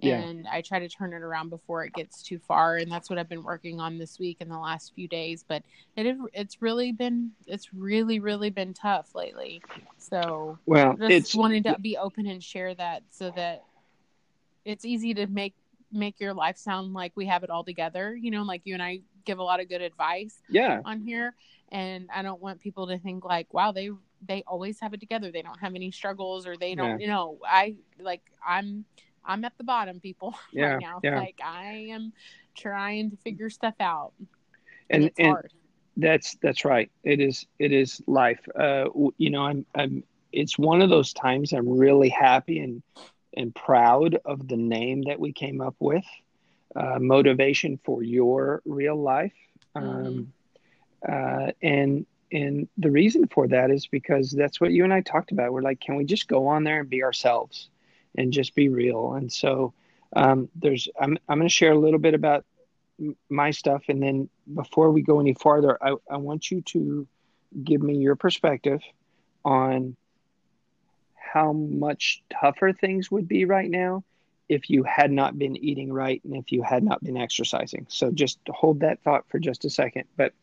Yeah. And I try to turn it around before it gets too far, and that's what I've been working on this week and the last few days. But it it's really been it's really really been tough lately. So Well, just it's wanted to be open and share that so that it's easy to make make your life sound like we have it all together. You know, like you and I give a lot of good advice yeah, on here and i don't want people to think like wow they they always have it together they don't have any struggles or they don't you know i like i'm i'm at the bottom people Yeah, right now yeah. like i am trying to figure stuff out and it's and hard that's that's right. It is it is life. Uh, you know, I'm I'm. It's one of those times I'm really happy and and proud of the name that we came up with. Uh, motivation for your real life. Um, uh, and and the reason for that is because that's what you and I talked about. We're like, can we just go on there and be ourselves and just be real? And so um, there's I'm I'm going to share a little bit about my stuff, and then before we go any farther, I, I want you to give me your perspective on how much tougher things would be right now if you had not been eating right and if you had not been exercising. So just hold that thought for just a second. But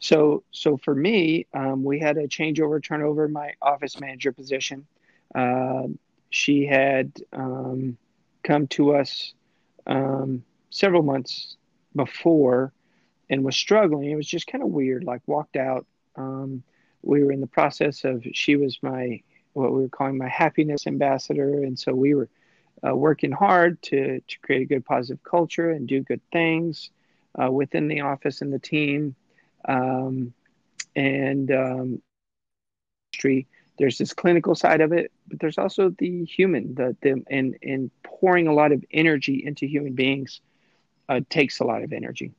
so so for me, um, we had a changeover, turnover in my office manager position. Uh, she had um, come to us um, several months before and was struggling. It was just kind of weird. Like walked out. Um, we were in the process of. She was my what we were calling my happiness ambassador, and so we were uh, working hard to to create a good positive culture and do good things uh, within the office and the team. Um, and um, there's this clinical side of it, but there's also the human, the, the and and pouring a lot of energy into human beings uh, takes a lot of energy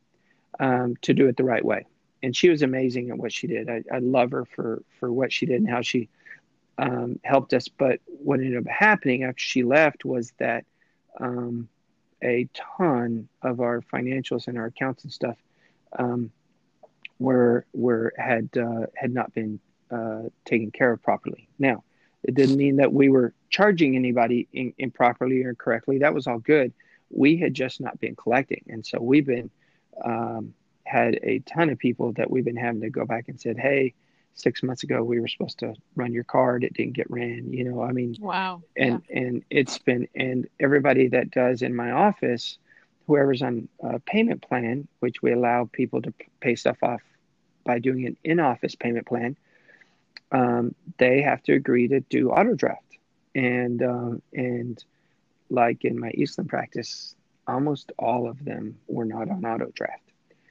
um, to do it the right way. And she was amazing at what she did. I, I love her for for what she did and how she um, helped us. But what ended up happening after she left was that um, a ton of our financials and our accounts and stuff um, were were had uh, had not been uh, taken care of properly. Now, it didn't mean that we were charging anybody in, improperly or incorrectly. That was all good. We had just not been collecting, and so we've been um, had a ton of people that we've been having to go back and said, "Hey, six months ago we were supposed to run your card. It didn't get ran." You know, I mean, wow and and it's been and everybody that does in my office whoever's on a payment plan which we allow people to pay stuff off by doing an in-office payment plan um, they have to agree to do auto draft. And um, and like in my eastland practice almost all of them were not on auto draft.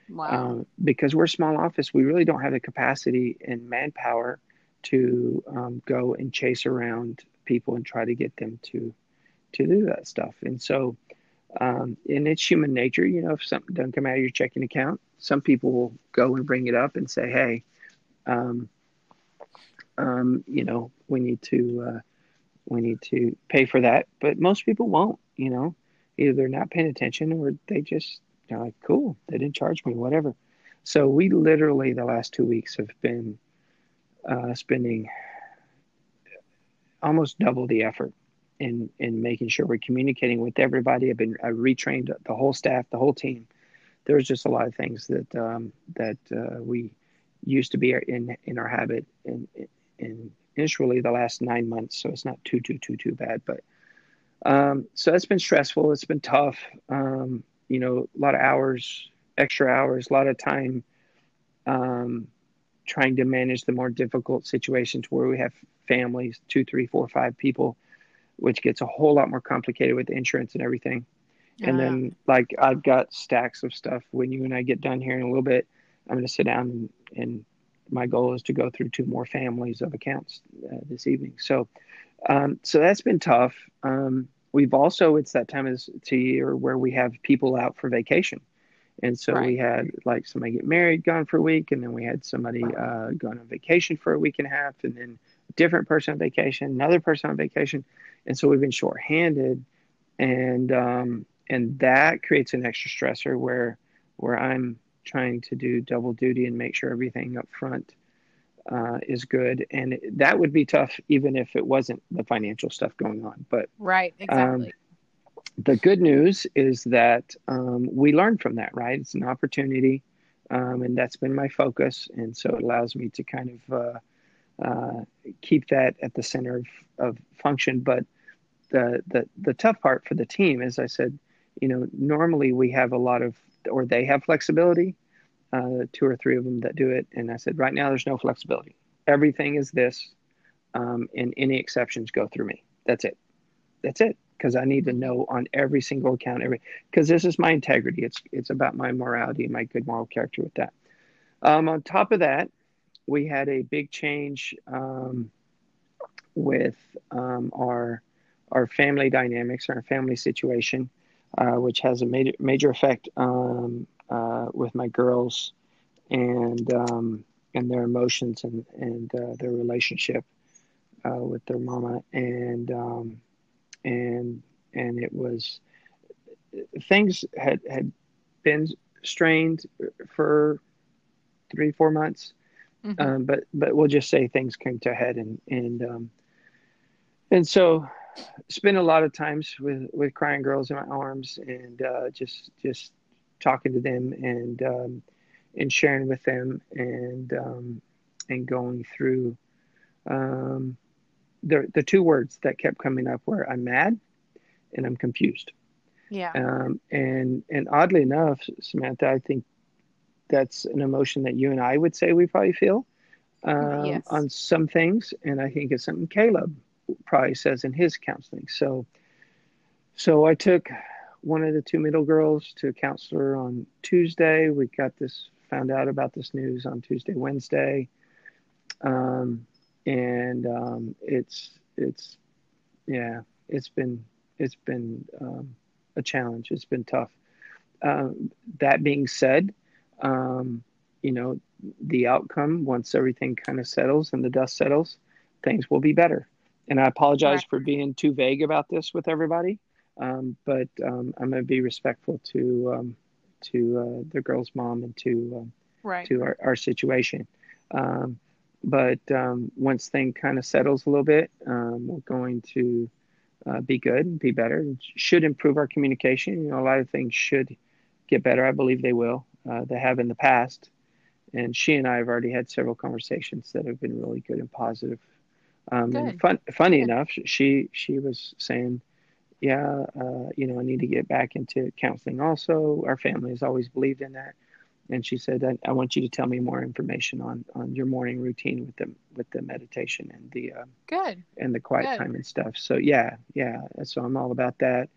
Wow. Um, because we're a small office, we really don't have the capacity and manpower to um, go and chase around people and try to get them to to do that stuff. And so, um, and it's human nature, you know, if something doesn't come out of your checking account, some people will go and bring it up and say, "Hey, um, um, you know, we need to uh, we need to pay for that." But most people won't, you know, either they're not paying attention or they just they're like, "Cool, they didn't charge me, whatever." So we literally the last two weeks have been uh, spending almost double the effort in in making sure we're communicating with everybody. I've been I retrained the whole staff, the whole team. There's just a lot of things that um, that uh, we used to be in in our habit, and it's really the last nine months, so it's not too too too too bad. But um, so it's been stressful. It's been tough. Um, you know, a lot of hours, extra hours, a lot of time um, trying to manage the more difficult situations where we have families, two, three, four, five people, which gets a whole lot more complicated with insurance and everything. And then, like, I've got stacks of stuff. When you and I get done here in a little bit, I'm going to sit down and, and my goal is to go through two more families of accounts uh, this evening. So, um, so that's been tough. Um, we've also it's that time of the year where we have people out for vacation, and so we had like somebody get married, gone for a week, and then we had somebody uh, gone on vacation for a week and a half, and then different person on vacation, another person on vacation, and so we've been shorthanded, and um, and that creates an extra stressor where where I'm trying to do double duty and make sure everything up front uh, is good, and that would be tough even if it wasn't the financial stuff going on. But right, exactly. Um, the good news is that um, we learned from that. Right, it's an opportunity, um, and that's been my focus, and so it allows me to kind of uh, uh, keep that at the center of, of function. But the, the the tough part for the team, as I said, you know, normally we have a lot of, or they have flexibility, uh, two or three of them that do it. And I said, right now there's no flexibility. Everything is this, um, and any exceptions go through me. That's it. That's it. Because I need to know on every single account, every because this is my integrity. It's it's about my morality and my good moral character with that. Um, on top of that, we had a big change um, with um, our our family dynamics, our family situation, uh, which has a major major effect um, uh, with my girls and um, and their emotions and and uh, their relationship uh, with their mama. And um, and and it was things had had been strained for three four months Mm-hmm. Um, but but we'll just say things came to a head and and um, and so spent a lot of times with with crying girls in my arms and uh, just just talking to them and um, and sharing with them and um, and going through um, the the two words that kept coming up were I'm mad and I'm confused. Yeah. Um, and and oddly enough, Samantha, I think that's an emotion that you and I would say we probably feel um, yes. on some things, and I think it's something Caleb probably says in his counseling. So, so I took one of the two middle girls to a counselor on Tuesday. We got this, found out about this news on Tuesday, Wednesday, um, and um, it's it's yeah, it's been it's been um, a challenge. It's been tough. Um, that being said, um, you know, the outcome once everything kind of settles and the dust settles, things will be better. And I apologize right. for being too vague about this with everybody, um, but um, I'm going to be respectful to um, to uh, the girl's mom and to um, right. to our, our situation. Um, but once thing kind of settles a little bit, we're going to uh, be good, and be better. Should improve our communication. You know, a lot of things should get better. I believe they will uh, they have in the past. And she and I have already had several conversations that have been really good and positive. Um, and fun, funny good. enough, she she was saying, "Yeah, uh, you know, I need to get back into counseling." Also, our family has always believed in that. And she said, I, I want you to tell me more information on on your morning routine with the with the meditation and the uh, good and the quiet good. time and stuff." So yeah, yeah. So I'm all about that.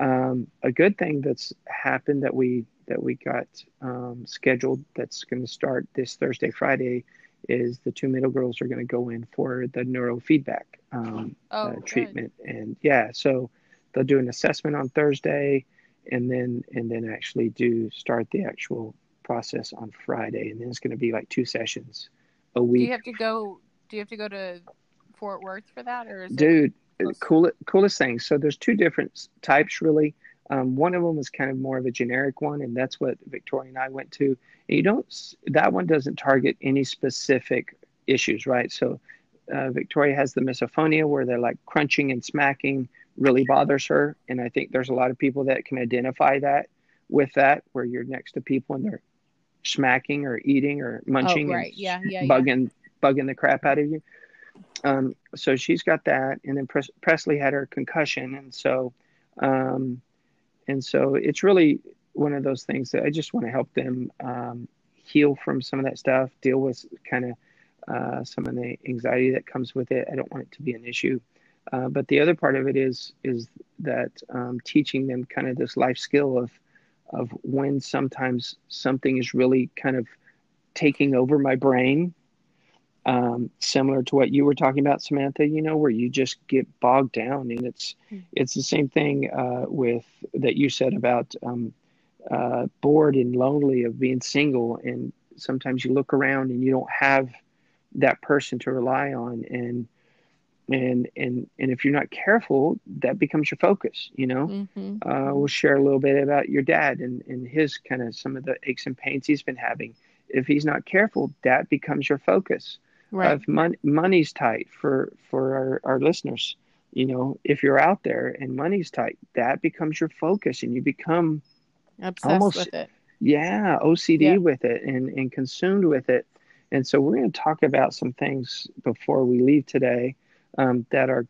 Um, a good thing that's happened that we that we got um, scheduled that's going to start this Thursday, Friday is the two middle girls are going to go in for the neurofeedback um, oh, uh, treatment. And yeah, so they'll do an assessment on Thursday and then and then actually do start the actual process on Friday. And then it's going to be like two sessions a week. Do you have to go do you have to go to Fort Worth for that or is Dude, it... cool, coolest thing. So there's two different types really. Um, one of them is kind of more of a generic one, and that's what Victoria and I went to. And you don't that one doesn't target any specific issues, right? So uh, Victoria has the misophonia where they're like crunching and smacking really bothers her, and I think there's a lot of people that can identify that with that, where you're next to people and they're smacking or eating or munching, oh, right. yeah, yeah, bugging yeah. bugging the crap out of you. Um, so she's got that, and then Pres- Presley had her concussion, and so um, and so it's really one of those things that I just want to help them um, heal from some of that stuff, deal with kind of uh, some of the anxiety that comes with it. I don't want it to be an issue. Uh, but the other part of it is is that um, teaching them kind of this life skill of of when sometimes something is really kind of taking over my brain um, similar to what you were talking about, Samantha. You know, where you just get bogged down, and it's mm-hmm. it's the same thing uh, with that you said about um, uh, bored and lonely of being single, and sometimes you look around and you don't have that person to rely on, and and and and if you're not careful, that becomes your focus. You know, mm-hmm. uh, we'll share a little bit about your dad and and his kind of some of the aches and pains he's been having. If he's not careful, that becomes your focus Right. of mon- money's tight for for our, our listeners you know if you're out there and money's tight that becomes your focus and you become Obsessed almost- with it. yeah ocd Yeah. with it and and consumed with it and so we're going to talk about some things before we leave today um, that are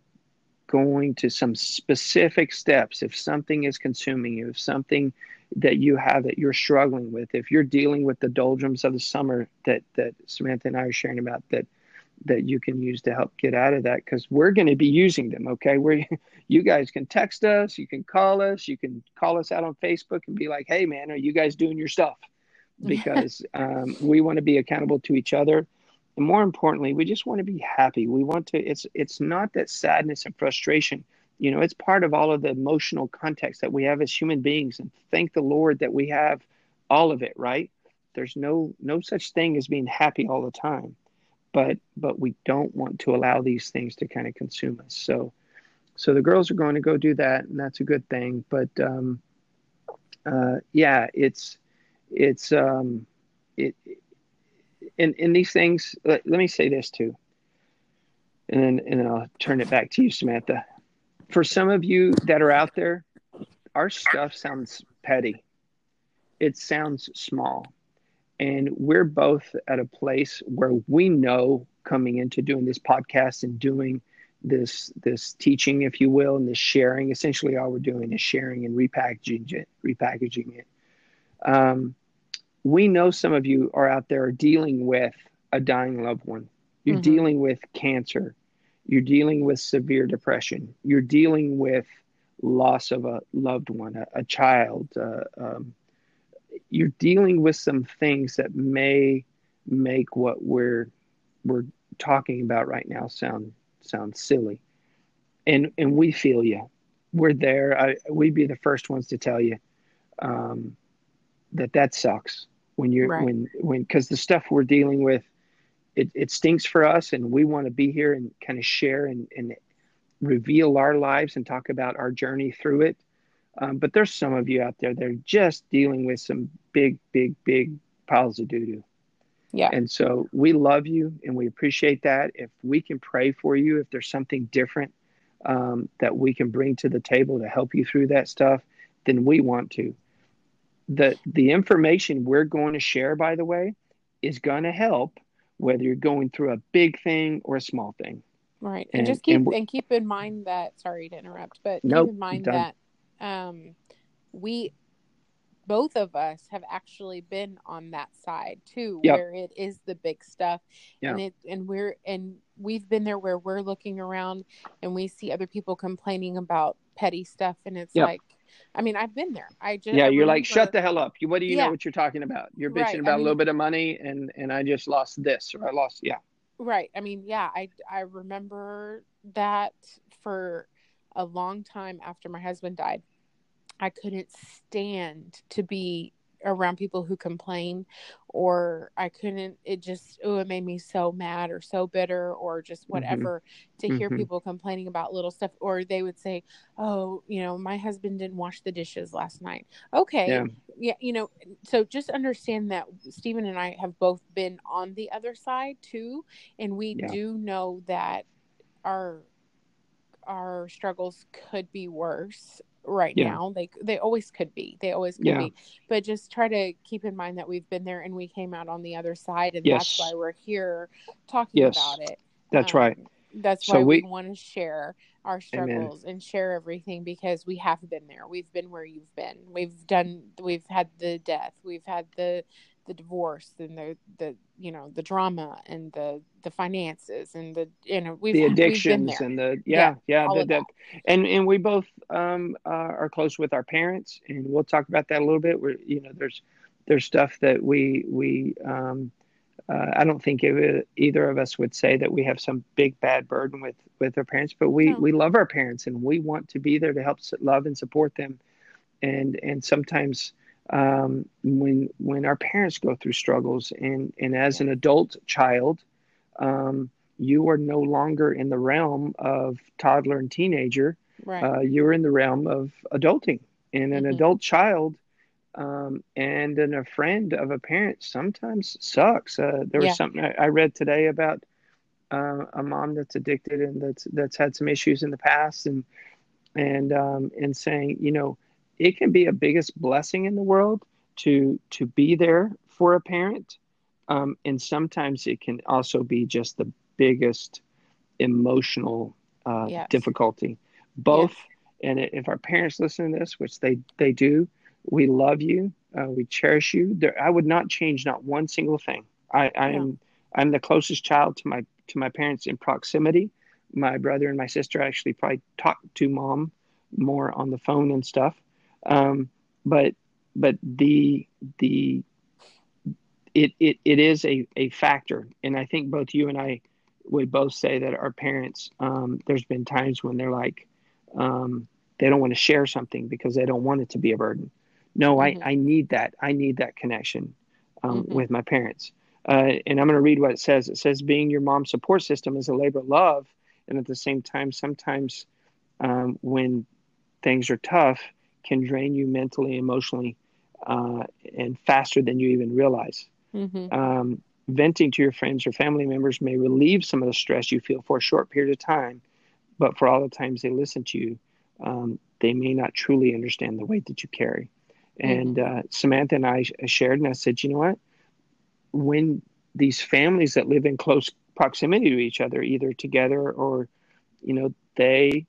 going to some specific steps if something is consuming you if something that you have that you're struggling with. If you're dealing with the doldrums of the summer that that samantha and i are sharing about that that you can use to help get out of that because we're going to be using them okay? Where you guys can text us you can call us you can call us out on facebook and be like hey man are you guys doing your stuff? Because um, we want to be accountable to each other. And more importantly we just want to be happy. We want to it's it's not that sadness and frustration you know it's part of all of the emotional context that we have as human beings and thank the lord that we have all of it right? There's no no such thing as being happy all the time but but we don't want to allow these things to kind of consume us. So so the girls are going to go do that and that's a good thing but um uh yeah it's it's um it in in these things let, let me say this too and then and then I'll turn it back to you Samantha for some of you that are out there our stuff sounds petty. It sounds small. And we're both at a place where we know coming into doing this podcast and doing this this teaching if you will and this sharing essentially all we're doing is sharing and repackaging it repackaging it. Um, we know some of you are out there dealing with a dying loved one. You're Mhm. dealing with cancer you're dealing with severe depression. You're dealing with loss of a loved one a, a child uh, um, you're dealing with some things that may make what we're we're talking about right now sound sound silly. And and we feel you. We're there. I, we'd be the first ones to tell you um, that that sucks when you're Right. when when because the stuff we're dealing with it, it stinks for us and we want to be here and kind of share and, and reveal our lives and talk about our journey through it. Um, but there's some of you out there that are just dealing with some big big big piles of doo-doo. Yeah. and so we love you and we appreciate that. If we can pray for you if there's something different um, that we can bring to the table to help you through that stuff then we want to. The the information we're going to share by the way is going to help whether you're going through a big thing or a small thing Right. And, And- just keep and and, keep in mind that sorry to interrupt, but Nope, keep in mind that um we both of us have actually been on that side too Yep. where it is the big stuff Yeah. and it and we're and we've been there where we're looking around and we see other people complaining about petty stuff and it's Yep. like I mean I've been there. I just yeah you're like shut the hell up you what do you Yeah. know what you're talking about you're bitching Right, I about a little bit of money and and i just lost this or i lost yeah Right. I mean, yeah, I I remember that for a long time after my husband died. I couldn't stand to be around people who complain or I couldn't it just oh it made me so mad or so bitter or just whatever to hear Mhm. people complaining about little stuff or they would say, "Oh, you know, my husband didn't wash the dishes last night." Okay. Yeah. yeah, you know, so just understand that Stephen and I have both been on the other side too, and we Yeah. do know that our our struggles could be worse right Yeah. now. They they always could be. They always could Yeah. be. But just try to keep in mind that we've been there and we came out on the other side, and Yes. that's why we're here talking Yes. about it. that's Um, right That's So why we, we- want to share our Amen. struggles and share everything because we have been there. We've been where you've been. We've done. We've had the death. We've had the the divorce and the the you know the drama and the the finances and the you know we've the we've addictions there. and the yeah yeah, all the, that and and we both um uh, are close with our parents and we'll talk about that a little bit where you know there's there's stuff that we we um uh, I don't think it, either of us would say that we have some big bad burden with with our parents, but we No. we love our parents and we want to be there to help love and support them. And and sometimes um, when when our parents go through struggles and and as an adult child, um, you are no longer in the realm of toddler and teenager. right. Uh, you're in the realm of adulting, and an Mhm. adult child um, and then a friend of a parent sometimes sucks. Uh, there was Yeah. something I, I read today about uh, a mom that's addicted and that's that's had some issues in the past, and and um, and saying, you know, it can be a biggest blessing in the world to to be there for a parent, um, and sometimes it can also be just the biggest emotional uh, yes. difficulty. Both, yes. and if our parents listen to this, which they they do, we love you, uh, we cherish you. There, I would not change not one single thing. I, I am I'm the closest child to my to my parents in proximity. My brother and my sister actually probably talk to mom more on the phone and stuff. Um, but but the the it, it it is a, a factor. And i think both you and i would both say that our parents um, there's been times when they're like um, they don't want to share something because they don't want it to be a burden. No mm-hmm. I, I need that. I need that connection um, mm-hmm. with my parents. Uh, and i'm going to read what it says. It says being your mom's support system is a labor of love and at the same time sometimes um, when things are tough can drain you mentally emotionally uh, and faster than you even realize mm-hmm. um, venting to your friends or family members may relieve some of the stress you feel for a short period of time but for all the times they listen to you um, they may not truly understand the weight that you carry and mm-hmm. uh, samantha and i shared and i said you know what when these families that live in close proximity to each other either together or you know they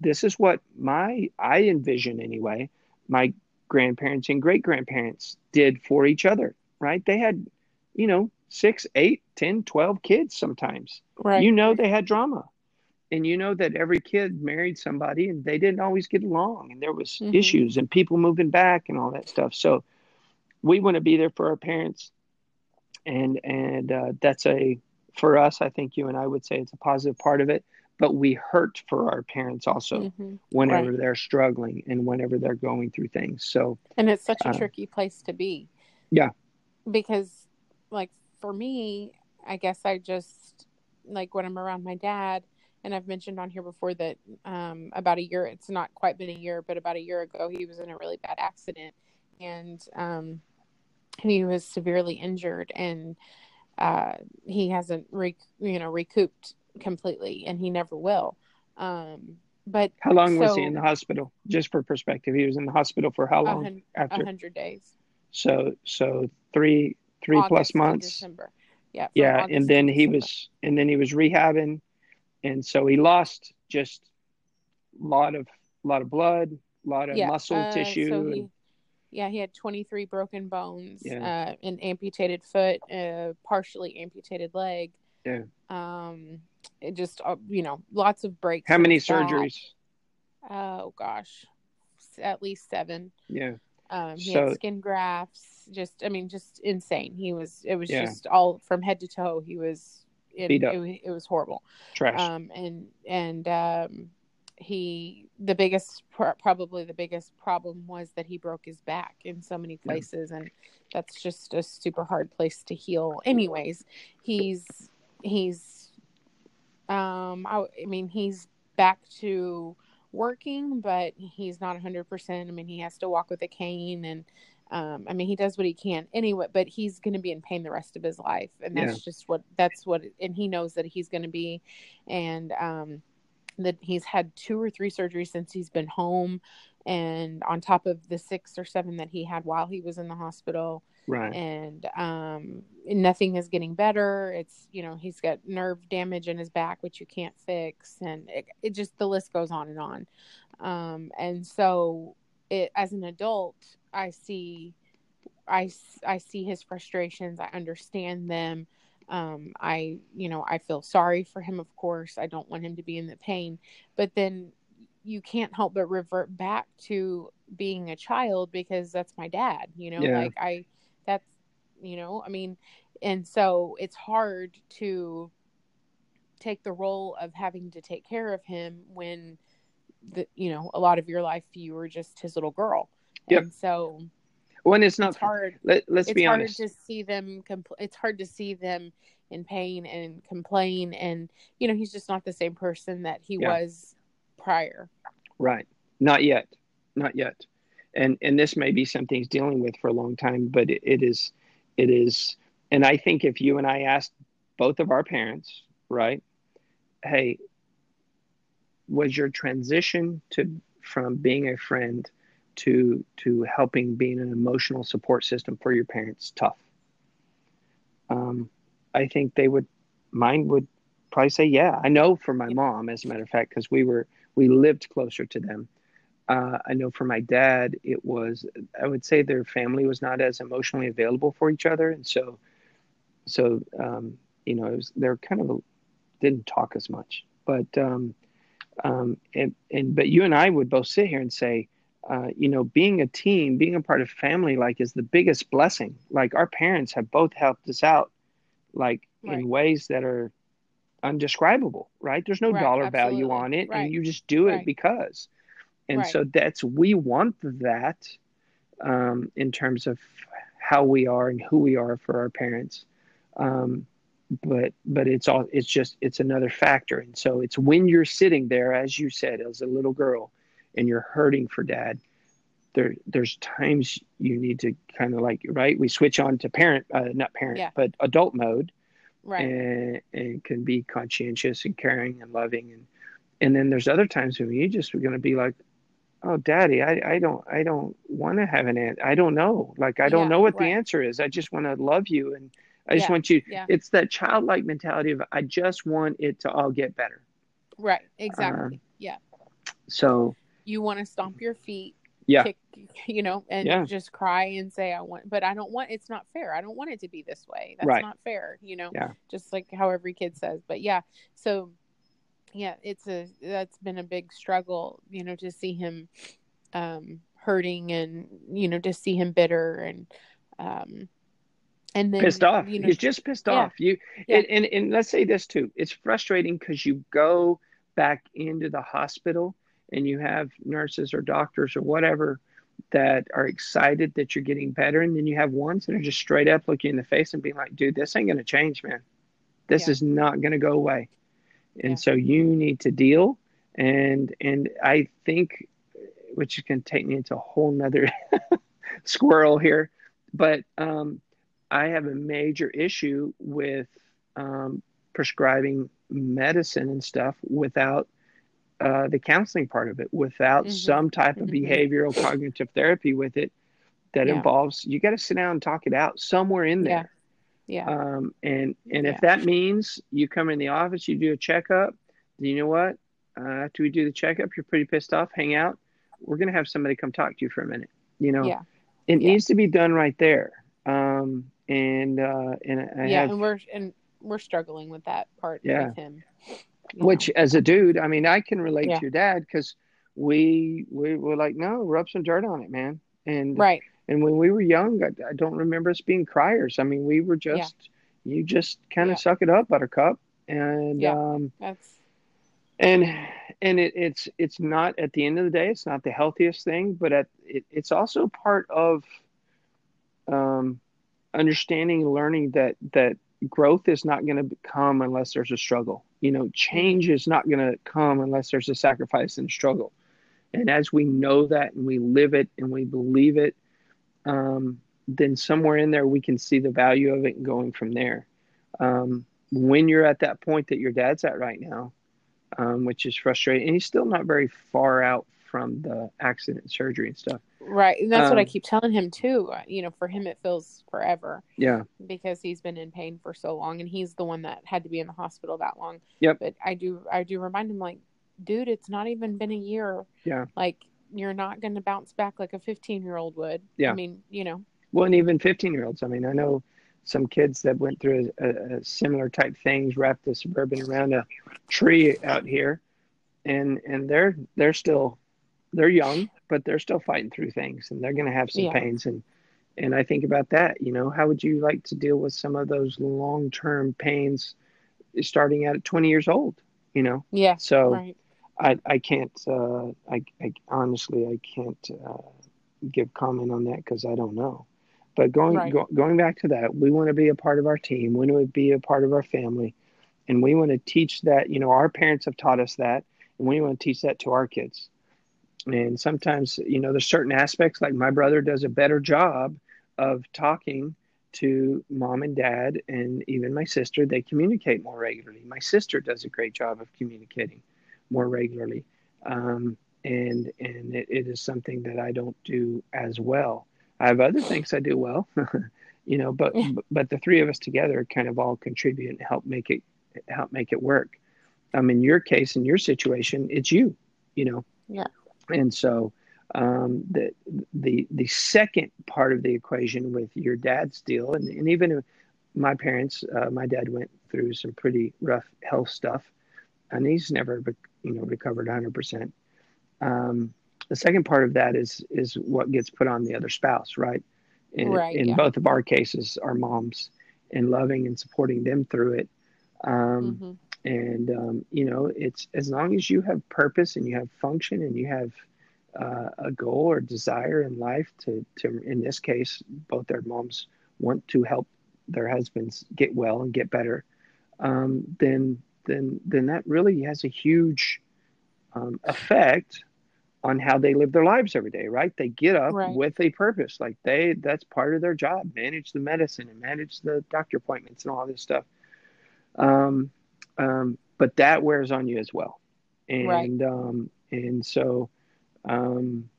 this is what my i envision anyway my grandparents and great grandparents did for each other right? They had you know six eight ten twelve kids sometimes. Right. You know they had drama. And you know that every kid married somebody and they didn't always get along and there was mm-hmm. issues and people moving back and all that stuff. So we want to be there for our parents. And and uh, that's a for us i think you and i would say it's a positive part of it but we hurt for our parents also mm-hmm. whenever right. they're struggling and whenever they're going through things so and it's such a uh, tricky place to be yeah because like for me i guess i just like when i'm around my dad and i've mentioned on here before that um, about a year it's not quite been a year but about a year ago he was in a really bad accident and um, he was severely injured and uh, he hasn't re- you know recouped completely, and he never will. Um, but how long so, was he in the hospital? Just for perspective, he was in the hospital for how long? After hundred days. So so three three August plus months. December. Yeah. Yeah, August and then he was and then he was rehabbing, and so he lost just a lot of a lot of blood, a lot of yeah, muscle uh, tissue. So he, yeah, he had 23 broken bones, yeah. uh, an amputated foot, a partially amputated leg. Yeah. Um, it just uh, you know lots of breaks. How many surgeries? Oh gosh, at least seven. Yeah. Um, he so, had skin grafts. Just, I mean, just insane. He was. It was yeah. just all from head to toe. He was. Up. It, it was horrible. Trash. Um, and and um, he the biggest probably the biggest problem was that he broke his back in so many places, and that's just a super hard place to heal. Anyways, he's he's um, I, I mean, he's back to working, but he's not 100%. I mean, he has to walk with a cane and, um, I mean, he does what he can anyway, but he's going to be in pain the rest of his life. And that's yeah. just what, that's what, and he knows that he's going to be. And, um, that he's had two or three surgeries since he's been home and on top of the six or seven that he had while he was in the hospital. Right. And um nothing is getting better. It's you know he's got nerve damage in his back which you can't fix. And it, it just the list goes on and on. Um and so it as an adult i see i i see his frustrations. I understand them. Um i you know i feel sorry for him of course. I don't want him to be in the pain. But then you can't help but revert back to being a child because that's my dad you know yeah. like i that's you know i mean and so it's hard to take the role of having to take care of him when the you know a lot of your life you were just his little girl yep. and so when it's not it's hard let, us it's be honest hard to see them compl- it's hard to see them in pain and complain and you know he's just not the same person that he yeah. was prior right not yet not yet and and this may be something he's dealing with for a long time but it, it is it is and i think if you and i asked both of our parents right? Hey, was your transition to from being a friend to to helping being an emotional support system for your parents tough? Um, I think they would, mine would probably say, yeah. I know for my mom, as a matter of fact, because we were we lived closer to them. Uh, I know for my dad, it was I would say their family was not as emotionally available for each other, and so so um, you know it was they're kind of a, didn't talk as much, but um, um, and and but you and I would both sit here and say. Uh, you know, being a team, being a part of family, like, is the biggest blessing. Like, our parents have both helped us out, like, right. in ways that are undescribable, right? There's no right, dollar absolutely. value on it, right. and you just do it right. because. And so that's we want that um, in terms of how we are and who we are for our parents. Um, but but it's all it's just it's another factor, and so it's when you're sitting there, as you said, as a little girl, and you're hurting for dad. There, there's times you need to kind of like right. We switch on to parent, uh, not parent, yeah. but adult mode, right. And, and can be conscientious and caring and loving. And and then there's other times when you just are going to be like oh daddy i, I don't i don't want to have an answer i don't know. Like i don't yeah, know what right. the answer is. I just want to love you and i just yeah, want you yeah. it's that childlike mentality of i just want it to all get better. Right exactly. Uh, yeah. so you want to stomp your feet yeah kick, you know and yeah. just cry and say i want but i don't want it's not fair i don't want it to be this way that's right. not fair you know yeah. just like how every kid says but yeah so yeah it's a that's been a big struggle you know to see him um hurting and you know to see him bitter and um and then pissed off you know, he's just pissed yeah. off you and, and and let's say this too it's frustrating because you go back into the hospital and you have nurses or doctors or whatever that are excited that you're getting better and then you have ones that are just straight up looking in the face and being like dude this ain't going to change man this yeah. is not going to go away and yeah. so you need to deal and and i think which is going to take me into a whole nother squirrel here but um, i have a major issue with um, prescribing medicine and stuff without uh, the counseling part of it without mm-hmm. some type of mm-hmm. behavioral cognitive therapy with it that yeah. involves you got to sit down and talk it out somewhere in there. Yeah. yeah. Um, and and yeah. if that means you come in the office, you do a checkup, you know what? Uh, after we do the checkup, you're pretty pissed off. Hang out. We're gonna have somebody come talk to you for a minute. You know. Yeah. It needs to be done right there. Um, and uh, and I yeah, have, and we're and we're struggling with that part yeah. with him. Which, as a dude, I mean, I can relate yeah. to your dad because we we were like, no, rub some dirt on it, man. And right. And when we were young, I, I don't remember us being criers. I mean, we were just yeah. you just kind of suck it up, Buttercup, and yeah, um, that's and and it, it's it's not at the end of the day, it's not the healthiest thing, but at it, it's also part of um, understanding, and learning that that growth is not going to come unless there's a struggle. You know, change is not going to come unless there's a sacrifice and struggle. And as we know that and we live it and we believe it, um, then somewhere in there we can see the value of it and going from there. Um, when you're at that point that your dad's at right now, um, which is frustrating, and he's still not very far out from the accident surgery and stuff. Right. And that's um, what I um, keep telling him too. Uh, you know, for him, it feels forever. Yeah. Because he's been in pain for so long and he's the one that had to be in the hospital that long. Yep. But I do, I do remind him like, dude, it's not even been a year. Yeah. Like you're not going to bounce back like a 15 year old would. Yeah. I mean, you know, well, and even 15 year olds. I mean, I know some kids that went through a, a similar type things, wrapped the suburban around a tree out here and, and they're, they're still they're young, but they're still fighting through things and they're going to have some yeah. pains. And, and I think about that, you know, how would you like to deal with some of those long-term pains starting at 20 years old, you know? Yeah. So right. I, I can't, uh, I, I honestly, I can't, uh, give comment on that because I don't know. But going right. go, going back to that, we want to be a part of our team. We want to be a part of our family, and we want to teach that. You know, our parents have taught us that, and we want to teach that to our kids and sometimes you know there's certain aspects like my brother does a better job of talking to mom and dad and even my sister, they communicate more regularly. My sister does a great job of communicating more regularly. Um, and and it, it is something that I don't do as well. I have other things I do well, you know, but but the three of us together kind of all contribute and help make it help make it work. Um, in your case, in your situation, it's you, you know. Yeah. And so um, the the the second part of the equation with your dad's deal, and, and even my parents, uh, my dad went through some pretty rough health stuff, and he's never you know recovered 100 percent. Um, the second part of that is is what gets put on the other spouse, right? In, right, in yeah. both of our cases, our moms, and loving and supporting them through it. Um, hmm and um, you know, it's as long as you have purpose and you have function and you have uh, a goal or desire in life to to in this case, both their moms want to help their husbands get well and get better. Um, then then then that really has a huge um, effect on how they live their lives every day, right? They get up Right. with a purpose. Like they that's part of their job, manage the medicine and manage the doctor appointments and all this stuff. Um, um, but that wears on you as well. And Right. um, and so um,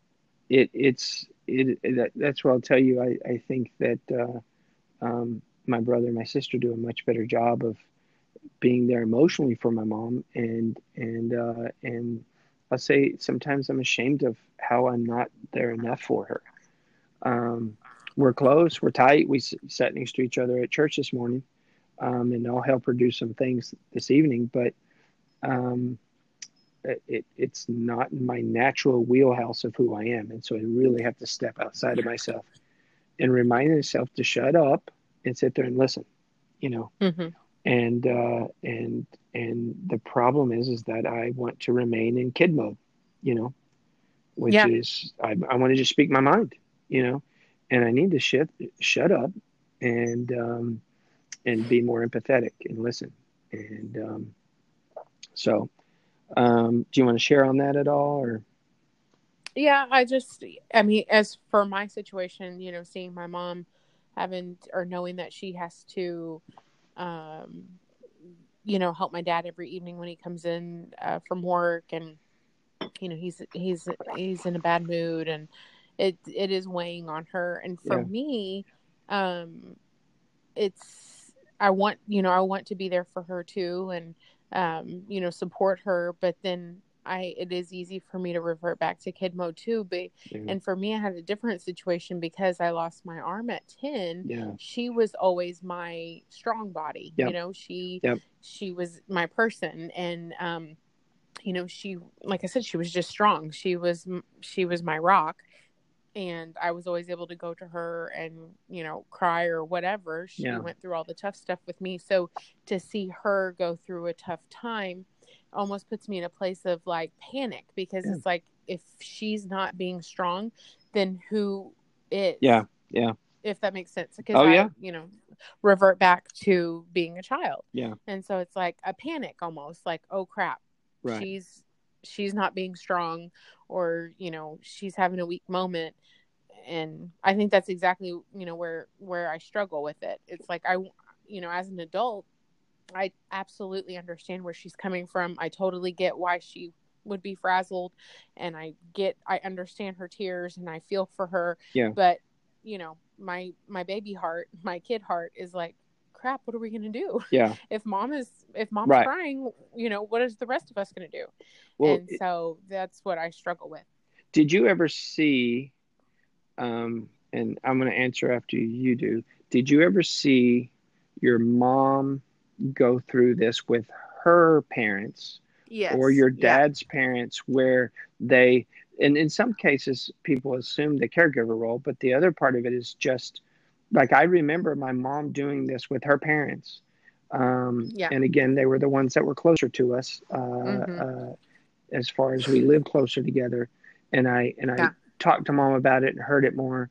it it's it, it that, that's what I'll tell you. I, I think that uh, um, my brother and my sister do a much better job of being there emotionally for my mom and and uh, and I'll say sometimes I'm ashamed of how I'm not there enough for her. Um, we're close, we're tight. We s- sat next to each other at church this morning, um, and I'll help her do some things this evening. But um, it, it, it's not in my natural wheelhouse of who I am, and so I really have to step outside of myself and remind myself to shut up and sit there and listen. You know, hmm and uh, and and the problem is is that I want to remain in kid mode, you know, which Yeah. is I, I want to just speak my mind, you know, and I need to shut shut up and um, and be more empathetic and listen, and um, so um, do you want to share on that at all, or Yeah, I just, I mean, as for my situation, you know, seeing my mom having or knowing that she has to, um, you know, help my dad every evening when he comes in uh, from work, and you know, he's he's he's in a bad mood, and it it is weighing on her. And for Yeah. me, um, it's I want you know I want to be there for her too, and um, you know, support her, but then. I it is easy for me to revert back to kid mode too, but yeah, and for me, I had a different situation because I lost my arm at 10. yeah, She was always my strong body. Yep. You know, she Yep. she was my person and um you know, she like I said she was just strong. She was she was my rock and I was always able to go to her and, you know, cry or whatever. She Yeah. went through all the tough stuff with me. So to see her go through a tough time almost puts me in a place of like panic because Yeah. it's like if she's not being strong, then who is? yeah, yeah, If that makes sense. Because Oh, I, yeah. you know, revert back to being a child. yeah, And so it's like a panic almost like, oh crap, right, she's she's not being strong or, you know, she's having a weak moment. And I think that's exactly, you know, where where I struggle with it. It's like I you know, as an adult, I absolutely understand where she's coming from. I totally get why she would be frazzled and I get I understand her tears and I feel for her. Yeah. But, you know, my my baby heart, my kid heart is like, crap, what are we gonna do? yeah. If mom is if mom's Right. crying, you know, what is the rest of us gonna do? Well, and so that's what I struggle with. did you ever see um and i'm going to answer after you do did you ever see your mom go through this with her parents Yes. or your Yeah. dad's parents where they and in some cases people assume the caregiver role but the other part of it is just like i remember my mom doing this with her parents um, Yeah. and again they were the ones that were closer to us uh, Mhm. uh, as far as we lived closer together and i and i Yeah. talked to mom about it and heard it more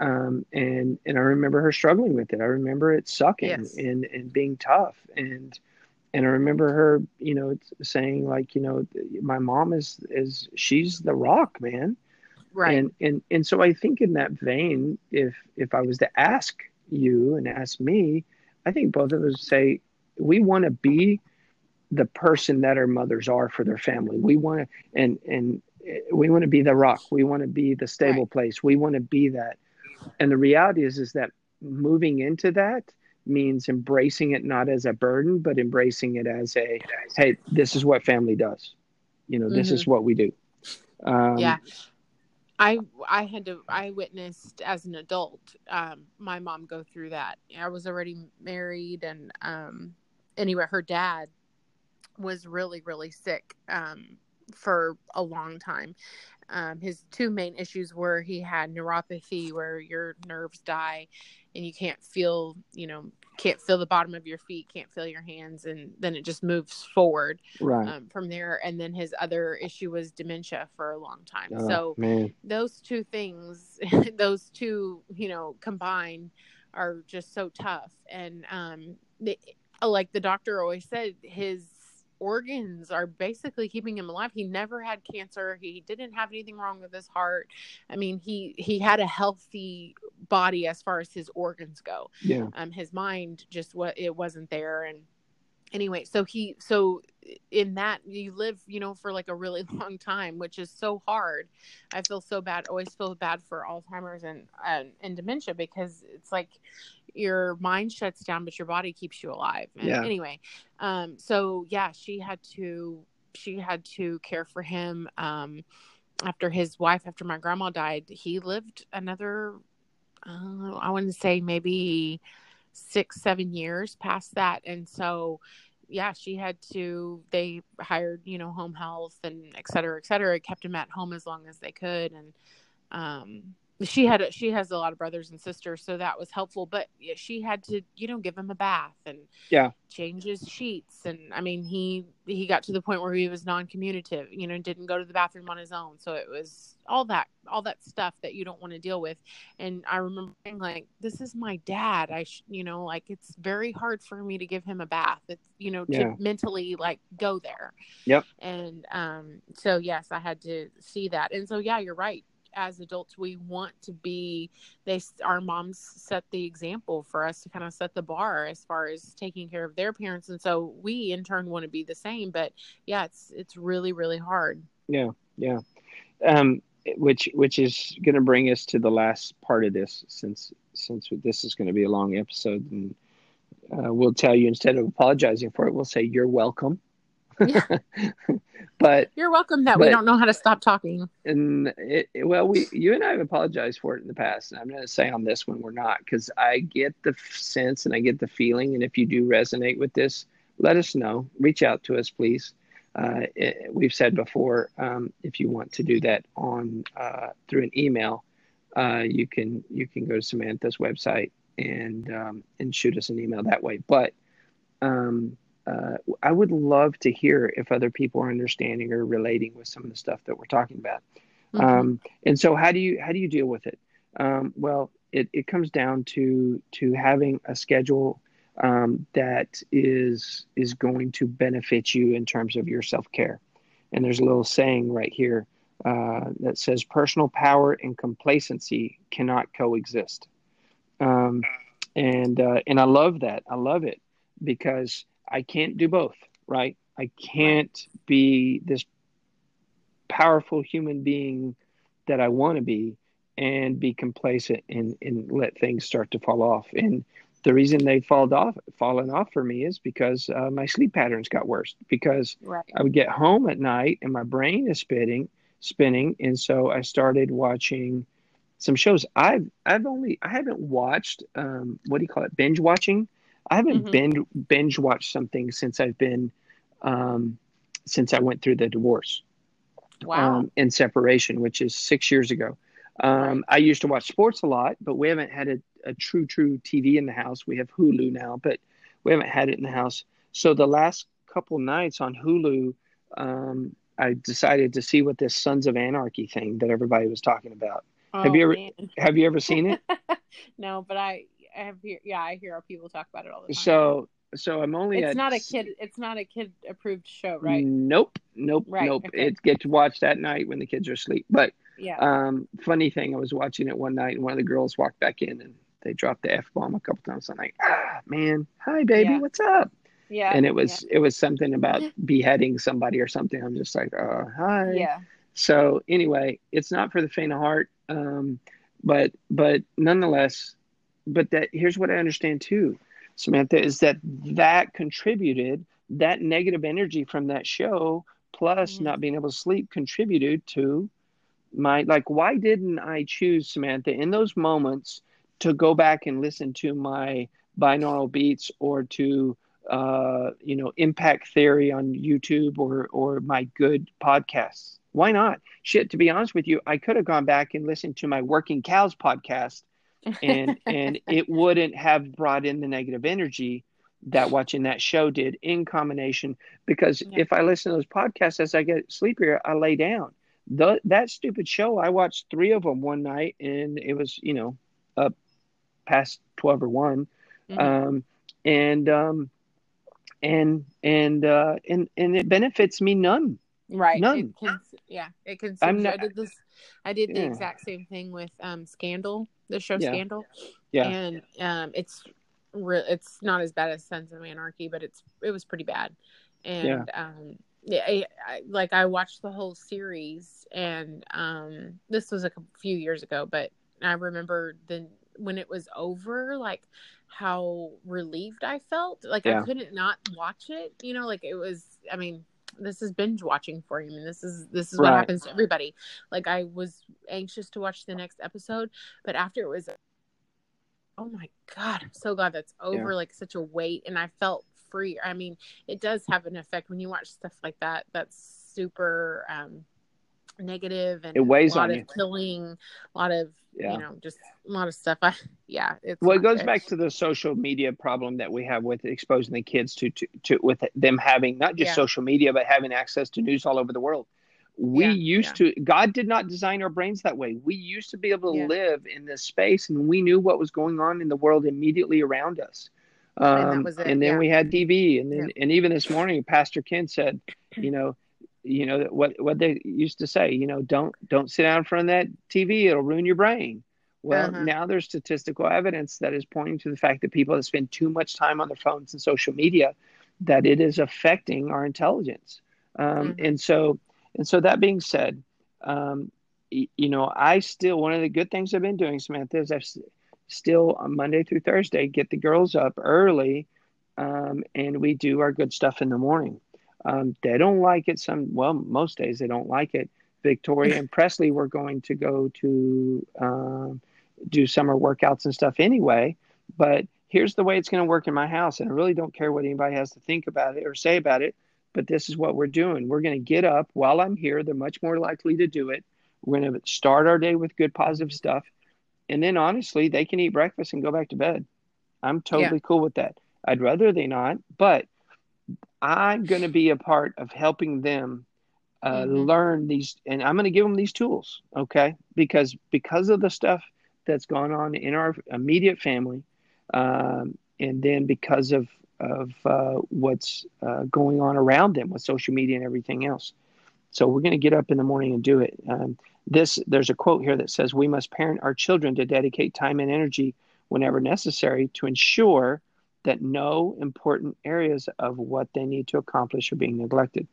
um, and and i remember her struggling with it i remember it sucking Yes. and and being tough and and I remember her, you know, saying like, you know, my mom is is she's the rock, man. Right. And and and so I think in that vein, if if I was to ask you and ask me, I think both of us say we want to be the person that our mothers are for their family. We want to, and and we want to be the rock. We want to be the stable right. place. We want to be that. And the reality is, is that moving into that means embracing it not as a burden, but embracing it as a, hey, this is what family does. You know, this mm-hmm. is what we do. Um, yeah. I I had to I witnessed as an adult um, my mom go through that. I was already married, and um, anyway, her dad was really really sick um, for a long time. Um, his two main issues were he had neuropathy, where your nerves die, and you can't feel you know can't feel the bottom of your feet, can't feel your hands, and then it just moves forward right. um, from there. And then his other issue was dementia for a long time. Oh, so man. those two things, those two, you know, combined are just so tough. And um, they, like the doctor always said, his organs are basically keeping him alive. He never had cancer. He didn't have anything wrong with his heart. I mean, he he had a healthy body as far as his organs go. Yeah. Um, his mind just what it wasn't there, and anyway, so he so in that you live you know for like a really long time which is so hard i feel so bad always feel bad for alzheimer's and and, and dementia because it's like your mind shuts down but your body keeps you alive and yeah. anyway um so yeah she had to she had to care for him um after his wife after my grandma died he lived another uh, i wouldn't say maybe six seven years past that and so yeah, she had to, they hired, you know, home health and et cetera, et cetera, It kept him at home as long as they could. And, um, she had, a, she has a lot of brothers and sisters, so that was helpful, but she had to, you know, give him a bath and yeah, change his sheets. And I mean, he, he got to the point where he was non-communicative, you know, didn't go to the bathroom on his own. So it was all that, all that stuff that you don't want to deal with. And I remember being like, this is my dad. I, sh-, you know, like it's very hard for me to give him a bath. It's, you know, to yeah. mentally like go there. Yep. And, um, so yes, I had to see that. And so, yeah, you're right as adults we want to be they our moms set the example for us to kind of set the bar as far as taking care of their parents and so we in turn want to be the same but yeah it's it's really really hard. Yeah yeah. Um which which is going to bring us to the last part of this since since this is going to be a long episode and uh, we'll tell you instead of apologizing for it we'll say you're welcome yeah. but you're welcome that but, we don't know how to stop talking and it, well we you and i have apologized for it in the past and i'm going to say on this one we're not because i get the sense and i get the feeling and if you do resonate with this let us know reach out to us please uh, it, we've said before, um, if you want to do that on uh, through an email, uh, you can you can go to Samantha's website and um, and shoot us an email that way. But um, uh, I would love to hear if other people are understanding or relating with some of the stuff that we're talking about. Mm-hmm. Um, and so, how do you how do you deal with it? Um, well, it, it comes down to to having a schedule um, that is is going to benefit you in terms of your self care. And there's a little saying right here uh, that says personal power and complacency cannot coexist. Um, and uh, and I love that. I love it because I can't do both. Right? I can't be this powerful human being that I want to be and be complacent and, and let things start to fall off. And the reason they fall off fallen off for me is because uh, my sleep patterns got worse because right. I would get home at night and my brain is spinning spinning and so I started watching some shows I've I've only I haven't watched um, what do you call it binge watching I haven't mm-hmm. binge binge watched something since I've been um, since I went through the divorce wow um, and separation which is six years ago um. I used to watch sports a lot but we haven't had a a true true TV in the house. We have Hulu now, but we haven't had it in the house. So the last couple nights on Hulu, um, I decided to see what this Sons of Anarchy thing that everybody was talking about. Oh, have you ever man. have you ever seen it? no, but I, I have hear, yeah, I hear our people talk about it all the time. So so I'm only it's not a kid it's not a kid approved show, right? Nope. Nope. Right, nope. Okay. It gets watched at night when the kids are asleep. But yeah. Um, funny thing, I was watching it one night and one of the girls walked back in and they dropped the f bomb a couple times. I'm like, ah, man, hi baby, Yeah. what's up? Yeah. and it was it was something about beheading somebody or something. I'm just like, uh, hi. yeah. So anyway, it's not for the faint of heart, um, but but nonetheless, but that here's what I understand too, Samantha, is that that contributed that negative energy from that show plus Mhm. not being able to sleep contributed to my like why didn't I choose Samantha in those moments to go back and listen to my binaural beats or to uh, you know impact theory on YouTube or or my good podcasts. Why not? Shit, to be honest with you, I could have gone back and listened to my Working Cows podcast and and it wouldn't have brought in the negative energy that watching that show did in combination because Yeah. if I listen to those podcasts as I get sleepier, I lay down. The, that stupid show, I watched three of them one night and it was, you know, up past 12 or 1 Mhm. um, and um, and and uh, and and it benefits me none. right. none. It yeah. It can I'm not- this. I did the exact same thing with um Scandal, the show Yeah. Scandal. Yeah. And um, it's re- it's not as bad as Sons of Anarchy, but it's it was pretty bad. And um, yeah, I, I, like I watched the whole series, and um, this was a few years ago, but I remember then when it was over, like how relieved I felt. Like Yeah. I couldn't not watch it. You know, like it was. I mean, this is binge watching for you. I mean, this is this is what happens to everybody. Like I was anxious to watch the next episode, but after it was, oh my god, I'm so glad that's over. Like such a weight, and I felt free. I mean, it does have an effect when you watch stuff like that. That's super um negative and It weighs a lot on of you. killing, a lot of Yeah. you know, just a lot of stuff. I yeah, it's Well, it goes good. back to the social media problem that we have with exposing the kids to, to, to with them having not just Yeah. social media, but having access to news all over the world. We Yeah, used to, God did not design our brains that way. We used to be able to live in this space and we knew what was going on in the world immediately around us. And Um, it, and then we had TV. And then, and even this morning, Pastor Ken said, you know, you know what what they used to say you know don't don't sit down in front of that tv it'll ruin your brain well Uh-huh. now there's statistical evidence that is pointing to the fact that people that spend too much time on their phones and social media that it is affecting our intelligence um, Mhm. and so and so that being said um, y- you know i still one of the good things i've been doing samantha is i've s- still on monday through thursday get the girls up early um, and we do our good stuff in the morning um, they don't like it some well most days they don't like it. Victoria and presley were going to go to um, do summer workouts and stuff anyway but here's the way it's going to work in my house and i really don't care what anybody has to think about it or say about it but this is what we're doing. We're going to get up while i'm here. They're much more likely to do it. We're going to start our day with good positive stuff and then honestly they can eat breakfast and go back to bed. I'm totally cool with that. I'd rather they not but I'm going to be a part of helping them uh, Mhm. learn these, and I'm going to give them these tools, okay? Because because of the stuff that's gone on in our immediate family, um, and then because of of uh, what's uh, going on around them with social media and everything else. So we're going to get up in the morning and do it. Um, this there's a quote here that says we must parent our children to dedicate time and energy whenever necessary to ensure that no important areas of what they need to accomplish are being neglected.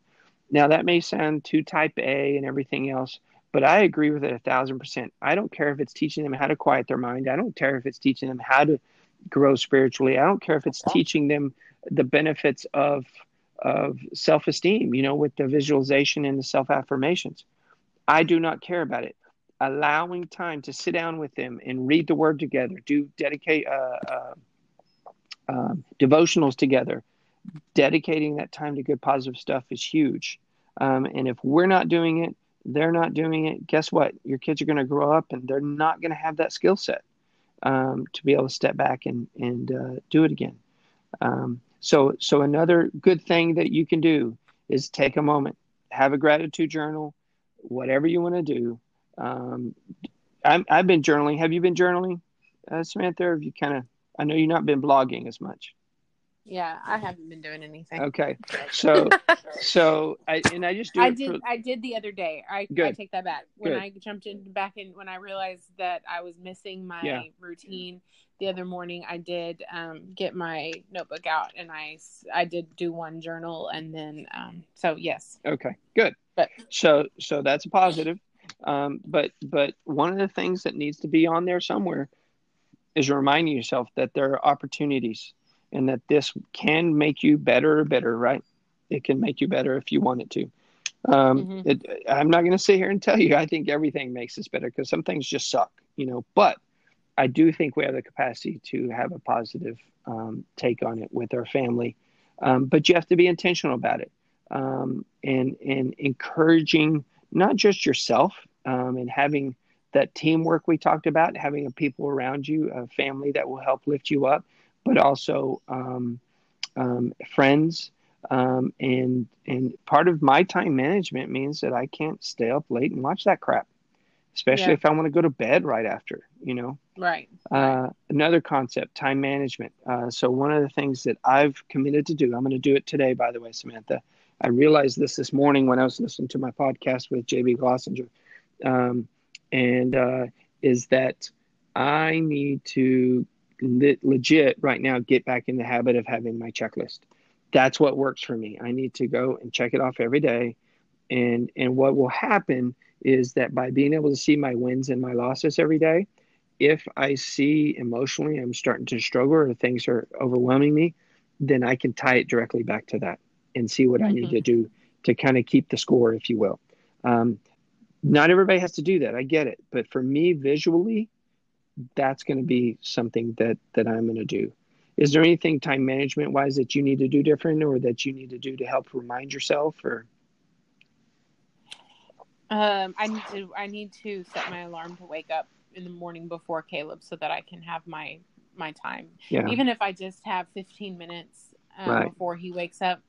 Now, that may sound too type A and everything else, but I agree with it a thousand percent. I don't care if it's teaching them how to quiet their mind. I don't care if it's teaching them how to grow spiritually. I don't care if it's teaching them the benefits of of self esteem, you know, with the visualization and the self affirmations. I do not care about it. Allowing time to sit down with them and read the word together, do dedicate uh, uh, um, devotionals together, dedicating that time to good positive stuff is huge. Um, and if we're not doing it, they're not doing it. Guess what? Your kids are going to grow up and they're not going to have that skill set um, to be able to step back and and uh, do it again. Um, so so another good thing that you can do is take a moment, have a gratitude journal, whatever you want to do. Um, I'm, I've been journaling. Have you been journaling, uh, Samantha? Have you kind of? I know you've not been blogging as much. Yeah, I haven't been doing anything. Okay, so so I and I just do I did. for- I did the other day. I, I take that back. When Good. I jumped in back in, when I realized that I was missing my Yeah. routine, the other morning I did um, get my notebook out and I I did do one journal and then um, so yes. Okay, good. But so so that's a positive. Um, but but one of the things that needs to be on there somewhere is reminding yourself that there are opportunities and that this can make you better or better, right? It can make you better if you want it to. Um, mm-hmm. it, I'm not going to sit here and tell you I think everything makes us better because some things just suck, you know. But I do think we have the capacity to have a positive um, take on it with our family. Um, but you have to be intentional about it um, and and encouraging not just yourself um, and having that teamwork we talked about, having a people around you, a family that will help lift you up, but also um, um, friends. Um, and and part of my time management means that I can't stay up late and watch that crap, especially yeah. if I want to go to bed right after. You know. Right. Uh, another concept, time management. Uh, so one of the things that I've committed to do, I'm going to do it today. By the way, Samantha, I realized this this morning when I was listening to my podcast with JB Glossinger, um, and uh, is that I need to le- legit right now get back in the habit of having my checklist. That's what works for me. I need to go and check it off every day. And and what will happen is that by being able to see my wins and my losses every day, if I see emotionally I'm starting to struggle or things are overwhelming me, then I can tie it directly back to that and see what mm-hmm. I need mm-hmm. to do to kind of keep the score, if you will. Um, not everybody has to do that. I get it, but for me, visually, that's going to be something that that I'm going to do. Is there anything time management wise that you need to do different, or that you need to do to help remind yourself, or? Um, I need to I need to set my alarm to wake up in the morning before Caleb so that I can have my my time. Yeah. Even if I just have 15 minutes um, right. before he wakes up,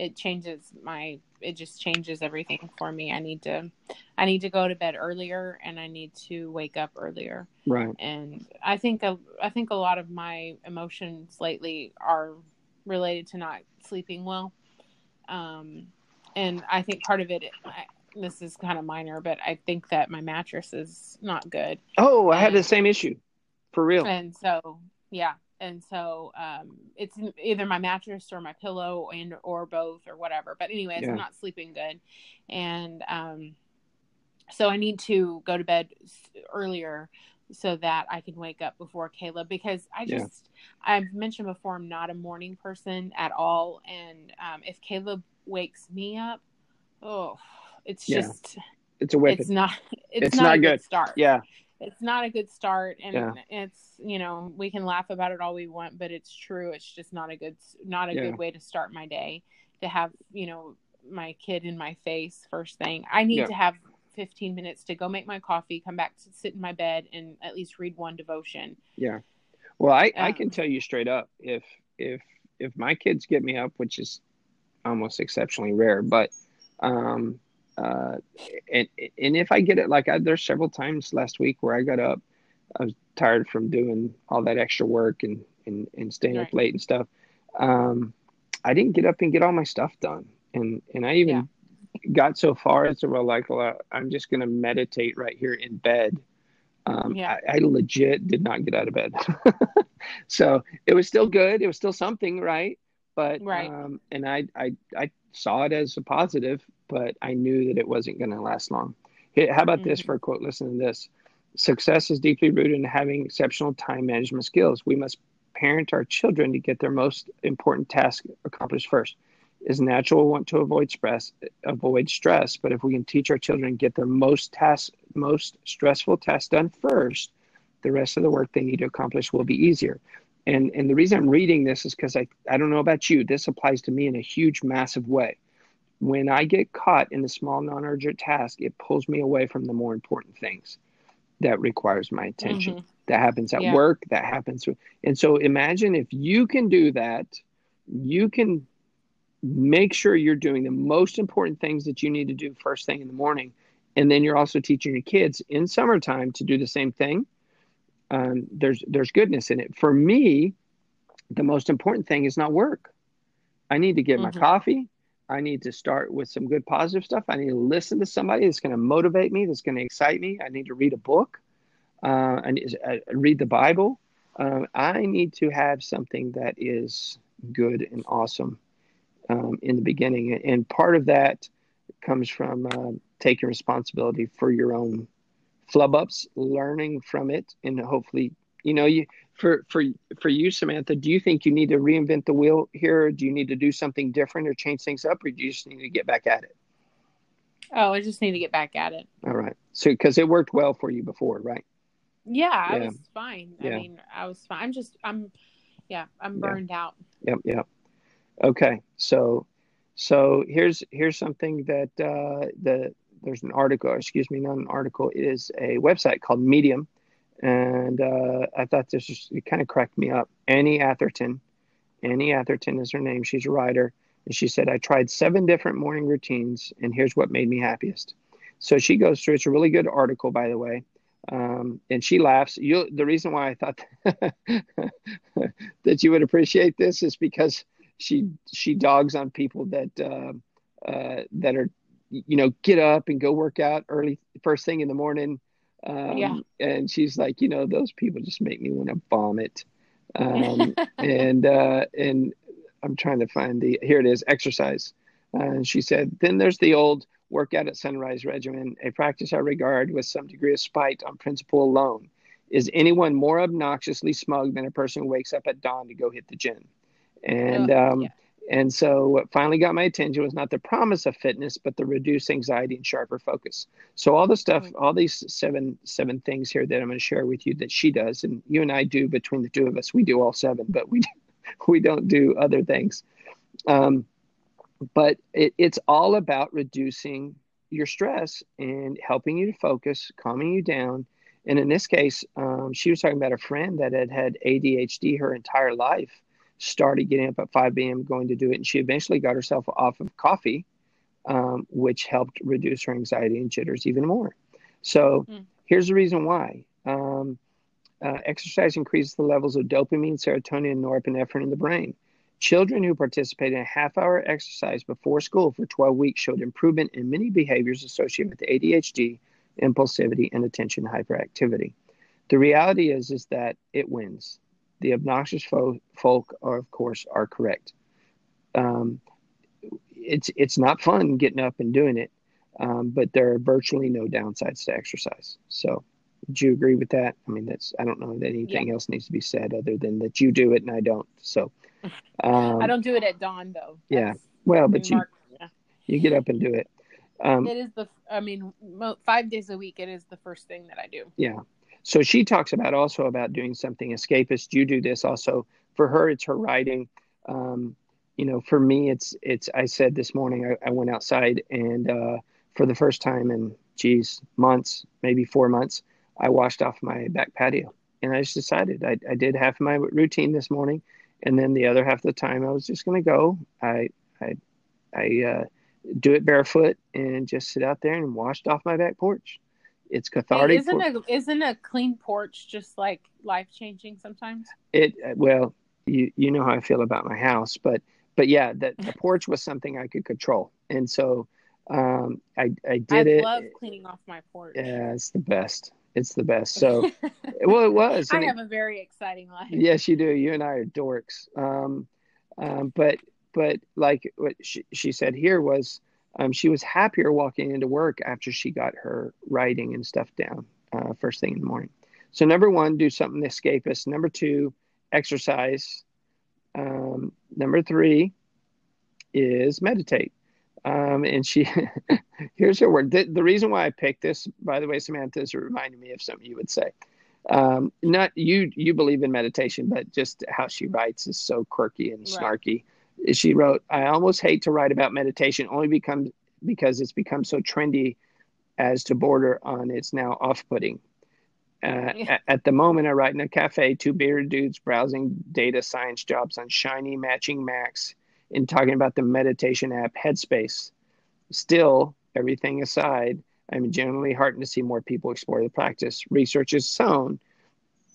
it changes my it just changes everything for me. I need to I need to go to bed earlier and I need to wake up earlier. Right. And I think a, I think a lot of my emotions lately are related to not sleeping well. Um and I think part of it I, this is kind of minor, but I think that my mattress is not good. Oh, I and, had the same issue. For real. And so, yeah, and so um, it's either my mattress or my pillow and or both or whatever but anyways yeah. i'm not sleeping good and um, so i need to go to bed earlier so that i can wake up before caleb because i just yeah. i've mentioned before i'm not a morning person at all and um, if caleb wakes me up oh it's yeah. just it's a weapon. It's not. It's, it's not, not, a good. good start. Yeah, it's not a good start and yeah. it's you know we can laugh about it all we want but it's true it's just not a good not a yeah. good way to start my day to have you know my kid in my face first thing i need yeah. to have 15 minutes to go make my coffee come back to sit in my bed and at least read one devotion yeah well i um, i can tell you straight up if if if my kids get me up which is almost exceptionally rare but um uh, and and if I get it, like I, there's several times last week where I got up, I was tired from doing all that extra work and and, and staying right. up late and stuff. Um, I didn't get up and get all my stuff done, and and I even yeah. got so far as to where like, well, I'm just gonna meditate right here in bed. Um, yeah. I, I legit did not get out of bed, so it was still good. It was still something, right? But right. Um, and I I I saw it as a positive but I knew that it wasn't going to last long. How about mm-hmm. this for a quote? Listen to this. Success is deeply rooted in having exceptional time management skills. We must parent our children to get their most important task accomplished first. It's natural we want to avoid stress, avoid stress, but if we can teach our children to get their most task, most stressful tasks done first, the rest of the work they need to accomplish will be easier. And and the reason I'm reading this is because I, I don't know about you. This applies to me in a huge, massive way when I get caught in the small, non urgent task, it pulls me away from the more important things that requires my attention. Mm-hmm. That happens at yeah. work, that happens. And so imagine if you can do that, you can make sure you're doing the most important things that you need to do first thing in the morning. And then you're also teaching your kids in summertime to do the same thing. Um, there's there's goodness in it. For me, the most important thing is not work. I need to get mm-hmm. my coffee. I need to start with some good positive stuff. I need to listen to somebody that's going to motivate me, that's going to excite me. I need to read a book. Uh, I need to uh, read the Bible. um, I need to have something that is good and awesome um, in the beginning. And part of that comes from uh, taking responsibility for your own flub ups, learning from it, and hopefully, you know, you for for for you, Samantha. Do you think you need to reinvent the wheel here? Do you need to do something different or change things up, or do you just need to get back at it? Oh, I just need to get back at it. All right. So, because it worked well for you before, right? Yeah, I was fine. Yeah. I mean, I was fine. I'm just, I'm, yeah, I'm burned yeah. out. Yep, yep. Okay, so, so here's here's something that uh, the there's an article, excuse me, not an article. It is a website called Medium, and uh, I thought this was it kind of cracked me up. Annie Atherton, Annie Atherton is her name. She's a writer, and she said I tried seven different morning routines, and here's what made me happiest. So she goes through. It's a really good article, by the way. Um, and she laughs. You, the reason why I thought that you would appreciate this is because she she dogs on people that uh, uh, that are you know get up and go work out early first thing in the morning. Um, yeah. And she's like, you know, those people just make me want to vomit. Um, and uh, and I'm trying to find the here it is exercise. Uh, and she said, then there's the old workout at sunrise regimen, a practice I regard with some degree of spite on principle alone. Is anyone more obnoxiously smug than a person who wakes up at dawn to go hit the gym? And oh, um, yeah. And so what finally got my attention was not the promise of fitness, but the reduced anxiety and sharper focus. So all the stuff, all these seven seven things here that I'm going to share with you that she does, and you and I do between the two of us, we do all seven, but we we don't do other things. Um, but it, it's all about reducing your stress and helping you to focus, calming you down. And in this case, um, she was talking about a friend that had had ADHD her entire life, started getting up at 5 a.m., going to do it. And she eventually got herself off of coffee, um, which helped reduce her anxiety and jitters even more. So mm. here's the reason why. Um, uh, exercise increases the levels of dopamine, serotonin, and norepinephrine in the brain. Children who participated in a half hour exercise before school for 12 weeks showed improvement in many behaviors associated with ADHD, impulsivity, and attention hyperactivity. The reality is, is that it wins. The obnoxious fo- folk, are, of course, are correct. Um, it's it's not fun getting up and doing it, um, but there are virtually no downsides to exercise. So, do you agree with that? I mean, that's I don't know that anything yeah. else needs to be said other than that you do it and I don't. So, um, I don't do it at dawn though. That's, yeah. Well, but you yeah. you get up and do it. Um, it is the. I mean, five days a week. It is the first thing that I do. Yeah. So she talks about also about doing something escapist. You do this also. For her, it's her writing. Um, you know, for me, it's it's. I said this morning I, I went outside and uh, for the first time in geez months, maybe four months, I washed off my back patio, and I just decided I, I did half of my routine this morning and then the other half of the time I was just going to go. I I I uh, do it barefoot and just sit out there and washed off my back porch. It's cathartic. Hey, isn't a isn't a clean porch just like life changing sometimes? It well, you you know how I feel about my house, but but yeah, the, the porch was something I could control, and so um, I I did I it. I love cleaning off my porch. Yeah, it's the best. It's the best. So, well, it was. I have it, a very exciting life. Yes, you do. You and I are dorks. Um, um, but but like what she, she said here was, um, she was happier walking into work after she got her writing and stuff down uh, first thing in the morning. So number one, do something escapist. Number two, exercise. Um, number three is meditate. Um, and she, here's her word. The, the, reason why I picked this, by the way, Samantha, is reminding me of something you would say. Um, not you, you believe in meditation, but just how she writes is so quirky and snarky. She wrote, I almost hate to write about meditation only become, because it's become so trendy as to border on it's now off putting. Uh, yeah. at, at the moment, I write in a cafe, two bearded dudes browsing data science jobs on shiny matching Macs and talking about the meditation app Headspace. Still, everything aside, I'm generally heartened to see more people explore the practice. Research has shown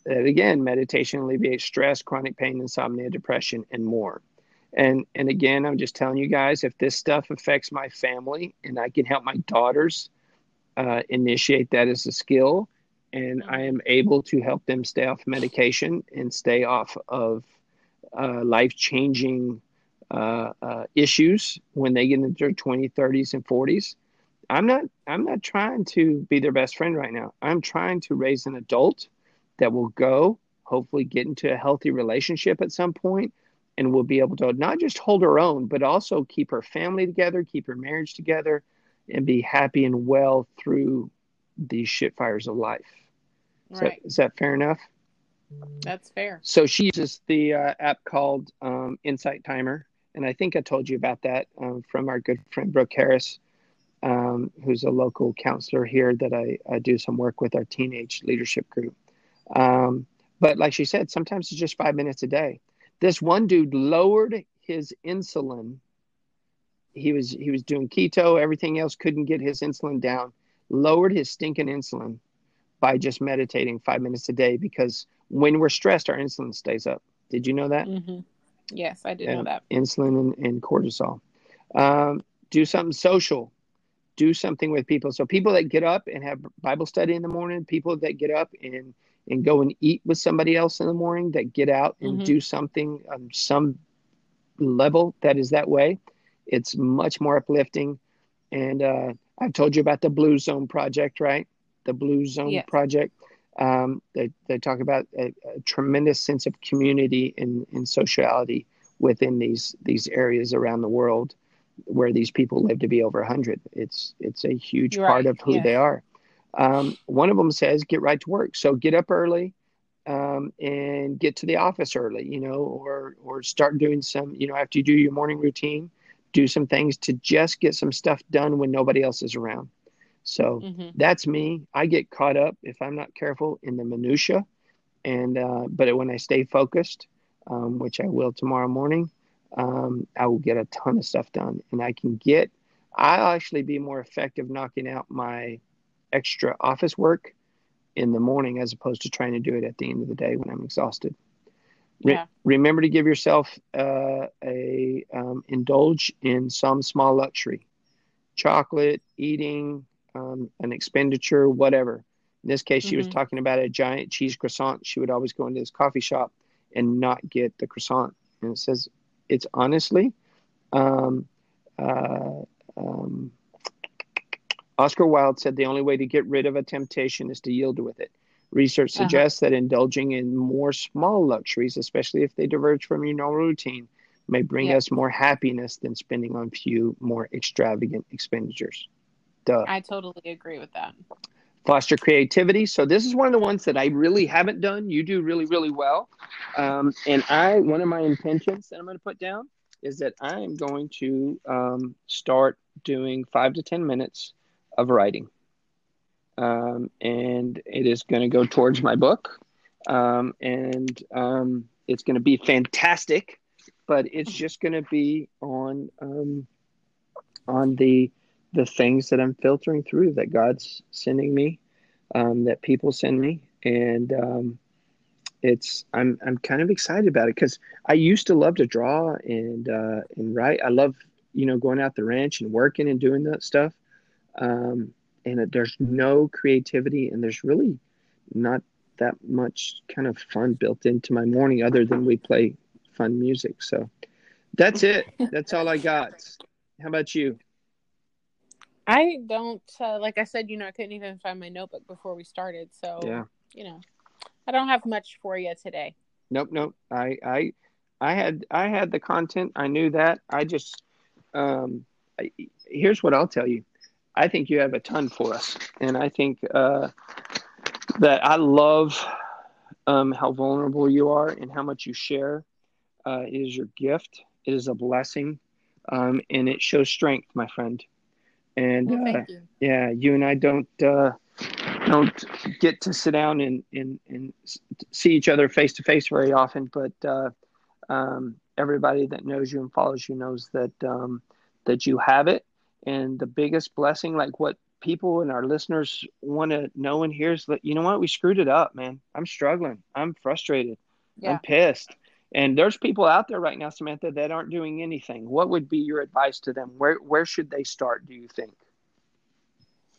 that again, meditation alleviates stress, chronic pain, insomnia, depression, and more. And and again, I'm just telling you guys, if this stuff affects my family and I can help my daughters uh, initiate that as a skill and. I am able to help them stay off medication and stay off of uh, life changing uh, uh, issues when they get into their 20s, 30s, and 40s. I'm not I'm not trying to be their best friend right now. I'm trying to raise an adult that will go, hopefully get into a healthy relationship at some point and will be able to not just hold her own, but also keep her family together, keep her marriage together, and be happy and well through these shit fires of life. Is, Right. that, is that fair enough? That's fair. So she uses the uh, app called um, Insight Timer, and I think I told you about that um, from our good friend Brooke Harris, um, who's a local counselor here that I, I do some work with our teenage leadership group. Um, but like she said, sometimes it's just five minutes a day. This one dude lowered his insulin. He was he was doing keto, everything else couldn't get his insulin down. Lowered his stinking insulin by just meditating five minutes a day because when we're stressed, our insulin stays up. Did you know that? hmm Yes, I did Yeah. know that. Insulin and, and cortisol. Um, do something social. Do something with people. So people that get up and have Bible study in the morning, people that get up and and go and eat with somebody else in the morning, that get out and Mhm. do something on some level that is that way. It's much more uplifting. And uh, I've told you about the Blue Zone project, right? The Blue Zone project. Um, they, they talk about a, a tremendous sense of community and, and sociality within these these areas around the world where these people live to be over 100 it's it's a huge You're part right, of who yes. they are um, one of them says get right to work. So get up early um, and get to the office early you know or or start doing some you know after you do your morning routine do some things to just get some stuff done when nobody else is around. So hmm that's me. I get caught up if i'm not careful in the minutia and uh, but when i stay focused um, which i will tomorrow morning um, i will get a ton of stuff done. And i can get i'll actually be more effective knocking out my extra office work in the morning as opposed to trying to do it at the end of the day when i'm exhausted. Re- Yeah. remember to give yourself uh, a um, indulge in some small luxury. Chocolate eating um, an expenditure whatever. In this case she was Mhm. talking about a giant cheese croissant. She would always go into this coffee shop and not get the croissant. And it says it's honestly um, uh, um, oscar wilde said the only way to get rid of a temptation is to yield with it research Uh-huh. suggests that indulging in more small luxuries especially if they diverge from your normal routine may bring Yeah. us more happiness than spending on few more extravagant expenditures duh I totally agree with that. foster creativity. So this is one of the ones that I really haven't done. You do really, really well. Um, and I, one of my intentions that I'm going to put down is that I am going to um, start doing five to 10 minutes of writing. Um, and it is going to go towards my book. Um, and um, it's going to be fantastic, but it's just going to be on, um, on the, the things that I'm filtering through that God's sending me, um, that people send me, and um, it's I'm I'm kind of excited about it because I used to love to draw and uh, and write. I love you know going out the ranch and working and doing that stuff, um, and it, there's no creativity and there's really not that much kind of fun built into my morning other than we play fun music. So that's it. That's all I got. How about you? I don't uh, like I said, you know, I couldn't even find my notebook before we started, so Yeah. you know, I don't have much for you today. Nope, nope. I, I, I had, I had the content. I knew that. I just, um, I, here's what I'll tell you. I think you have a ton for us, and I think uh, that I love um, how vulnerable you are and how much you share. Uh, it is your gift. It is a blessing, um, and it shows strength, my friend. And Well, uh, you. yeah, you and I don't uh, don't get to sit down and and, and see each other face to face very often, but uh, um, everybody that knows you and follows you knows that um, that you have it. And the biggest blessing, like what people and our listeners want to know and hear, is that you know what we screwed it up, man. I'm struggling. I'm frustrated. Yeah. I'm pissed. And there's people out there right now, Samantha, that aren't doing anything. What would be your advice to them? Where where should they start? Do you think?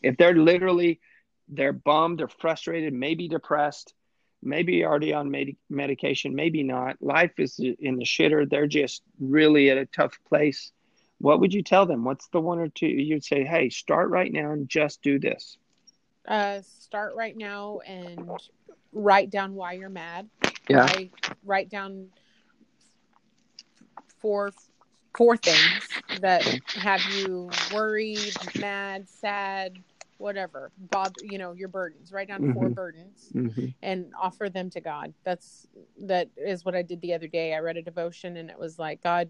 If they're literally they're bummed, they're frustrated, maybe depressed, maybe already on med- medication, maybe not. Life is in the shitter. They're just really at a tough place. What would you tell them? What's the one or two you'd say, hey, start right now and just do this? Uh, start right now and write down why you're mad. Yeah. Write, write down four four things that have you worried, mad, sad, whatever bother you know your burdens write down mm-hmm. four burdens mm-hmm. and offer them to god that's that is what i did the other day i read a devotion and it was like god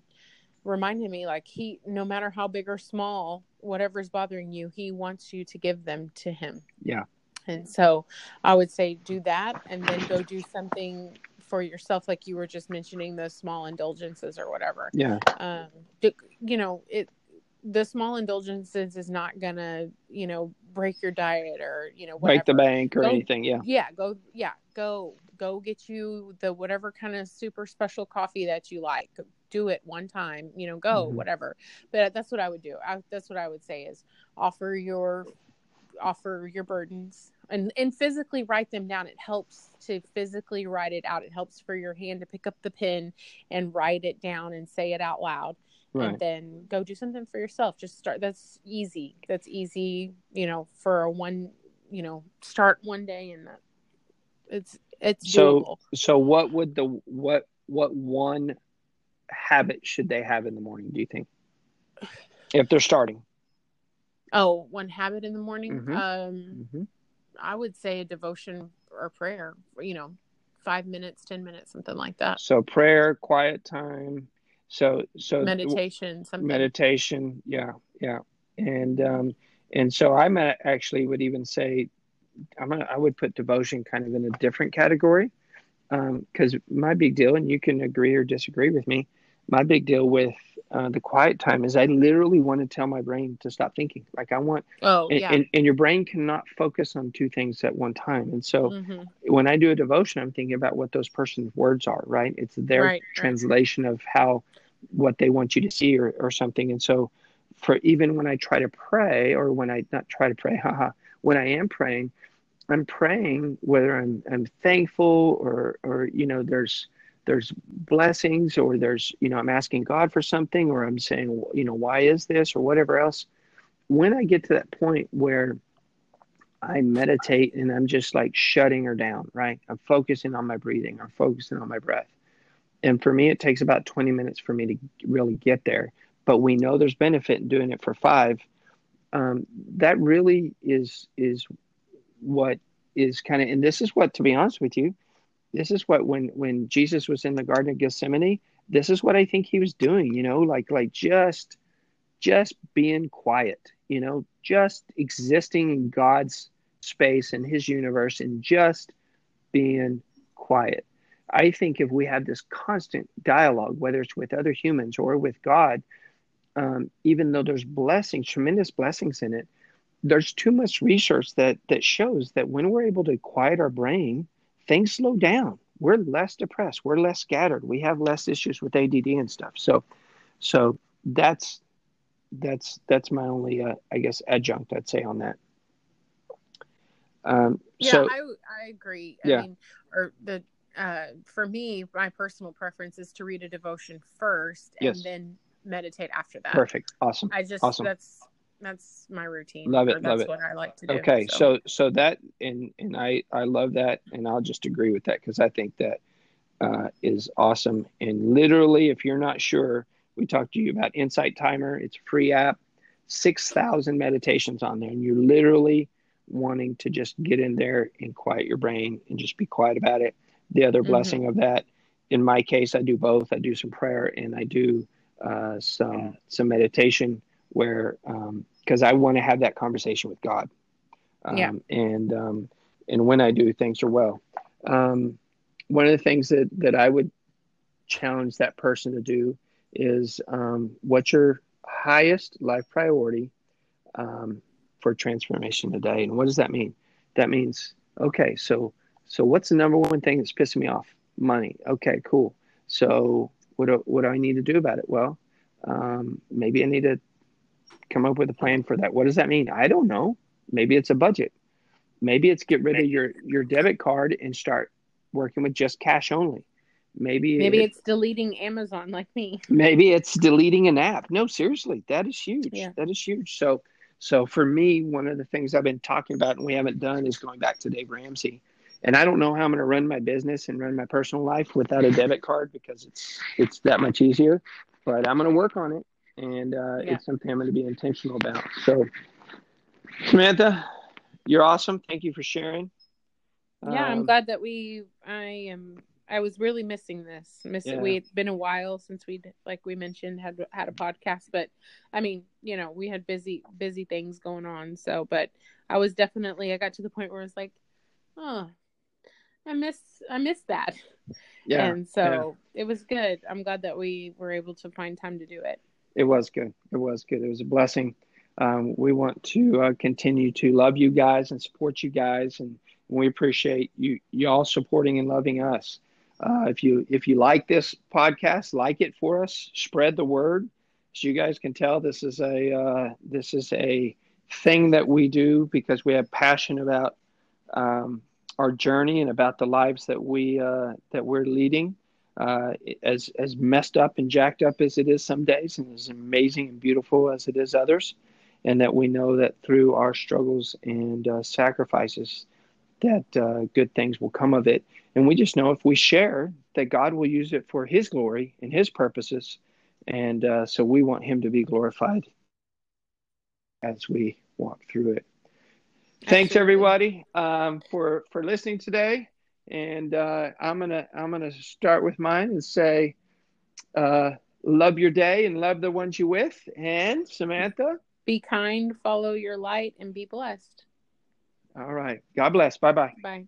reminded me like he no matter how big or small whatever's bothering you he wants you to give them to him. Yeah. And so i would say do that and then go do something for yourself like you were just mentioning those small indulgences or whatever. Yeah. Um you know it the small indulgences is not gonna you know break your diet or you know whatever. break the bank or go, anything yeah. Yeah go yeah go go get you the whatever kind of super special coffee that you like do it one time you know go mm-hmm. whatever. But that's what i would do. I, that's what i would say is offer your offer your burdens and and physically write them down. It helps to physically write it out. It helps for your hand to pick up the pen and write it down and say it out loud. Right. and then go do something for yourself. Just start that's easy. That's easy you know for a one you know start one day and that it's it's so doable. so what would the what what one habit should they have in the morning do you think if they're starting oh one habit in the morning mm-hmm. um mm-hmm. i would say a devotion or prayer you know five minutes ten minutes something like that so prayer quiet time so so meditation, something. meditation, yeah, yeah, and um, and so I am actually would even say I'm gonna, I would put devotion kind of in a different category Um because um, my big deal, and you can agree or disagree with me. My big deal with uh, the quiet time is I literally want to tell my brain to stop thinking. Like I want, oh and, yeah, and, and your brain cannot focus on two things at one time. And so mm-hmm. when I do a devotion, I'm thinking about what those person's words are. Right? It's their right, translation right. of how what they want you to see or, or something. And so for even when I try to pray or when I not try to pray, haha, when I am praying, I'm praying whether I'm I'm thankful or or you know there's there's blessings or there's you know I'm asking God for something or I'm saying you know why is this or whatever else. When I get to that point where I meditate and I'm just like shutting her down, right? I'm focusing on my breathing, I'm focusing on my breath and for me it takes about 20 minutes for me to really get there but we know there's benefit in doing it for five um, that really is is what is kind of and this is what to be honest with you this is what when when jesus was in the garden of gethsemane this is what i think he was doing you know like like just just being quiet you know just existing in god's space and his universe and just being quiet. I think if we have this constant dialogue, whether it's with other humans or with God, um, even though there's blessings, tremendous blessings in it, there's too much research that that shows that when we're able to quiet our brain, things slow down. We're less depressed. We're less scattered. We have less issues with ADD and stuff. So, so that's that's that's my only, uh, I guess, adjunct I'd say on that. Um, yeah, so, I I agree. I yeah. mean, or the uh, for me, my personal preference is to read a devotion first and yes. then meditate after that. Perfect. Awesome. I just awesome. that's that's my routine. Love it. That's love it. what I like to do. Okay, so. so so that and and I I love that, and I'll just agree with that because I think that uh, is awesome. And literally, if you're not sure, we talked to you about Insight Timer. It's a free app, six thousand meditations on there, and you're literally wanting to just get in there and quiet your brain and just be quiet about it the other mm-hmm. blessing of that. In my case, I do both. I do some prayer and I do uh, some some meditation where um because um, I want to have that conversation with God. Um, yeah. And um, and when I do, things are well. Um, one of the things that that I would challenge that person to do is um, what's your highest life priority um, for transformation today, and what does that mean? That means okay, so so what's the number one thing that's pissing me off? Money. Okay, cool. So what do, what do I need to do about it? Well, um, maybe I need to come up with a plan for that. What does that mean? I don't know. Maybe it's a budget. Maybe it's get rid of your your debit card and start working with just cash only. Maybe maybe it, it's deleting Amazon like me. Maybe it's deleting an app. No, seriously, that is huge. Yeah. That is huge. So so for me, one of the things I've been talking about and we haven't done is going back to Dave Ramsey. And I don't know how I'm going to run my business and run my personal life without a debit card because it's it's that much easier. But I'm going to work on it, and uh, yeah. it's something I'm going to be intentional about. So, Samantha, you're awesome. Thank you for sharing. Yeah, um, I'm glad that we. I am. I was really missing this. Miss yeah. we had been a while since we'd like we mentioned had had a podcast, but I mean, you know, we had busy busy things going on. So, but I was definitely I got to the point where I was like, oh, I miss I miss that. Yeah. And so yeah. it was good. I'm glad that we were able to find time to do it. It was good. It was good. It was a blessing. Um, we want to uh, continue to love you guys and support you guys, and we appreciate you y'all supporting and loving us. Uh, if you if you like this podcast, like it for us. Spread the word. As you guys can tell, this is a uh, this is a thing that we do because we have passion about um, our journey and about the lives that we uh, that we're leading. Uh, as as messed up and jacked up as it is some days, and as amazing and beautiful as it is others, and that we know that through our struggles and uh, sacrifices, that uh, good things will come of it. And we just know if we share, that God will use it for His glory and His purposes, and uh, so we want Him to be glorified as we walk through it. Thanks everybody um, for for listening today, and uh, I'm gonna I'm gonna start with mine and say, uh, love your day and love the ones you with. And Samantha, be kind, follow your light, and be blessed. All right. God bless. Bye bye. Bye.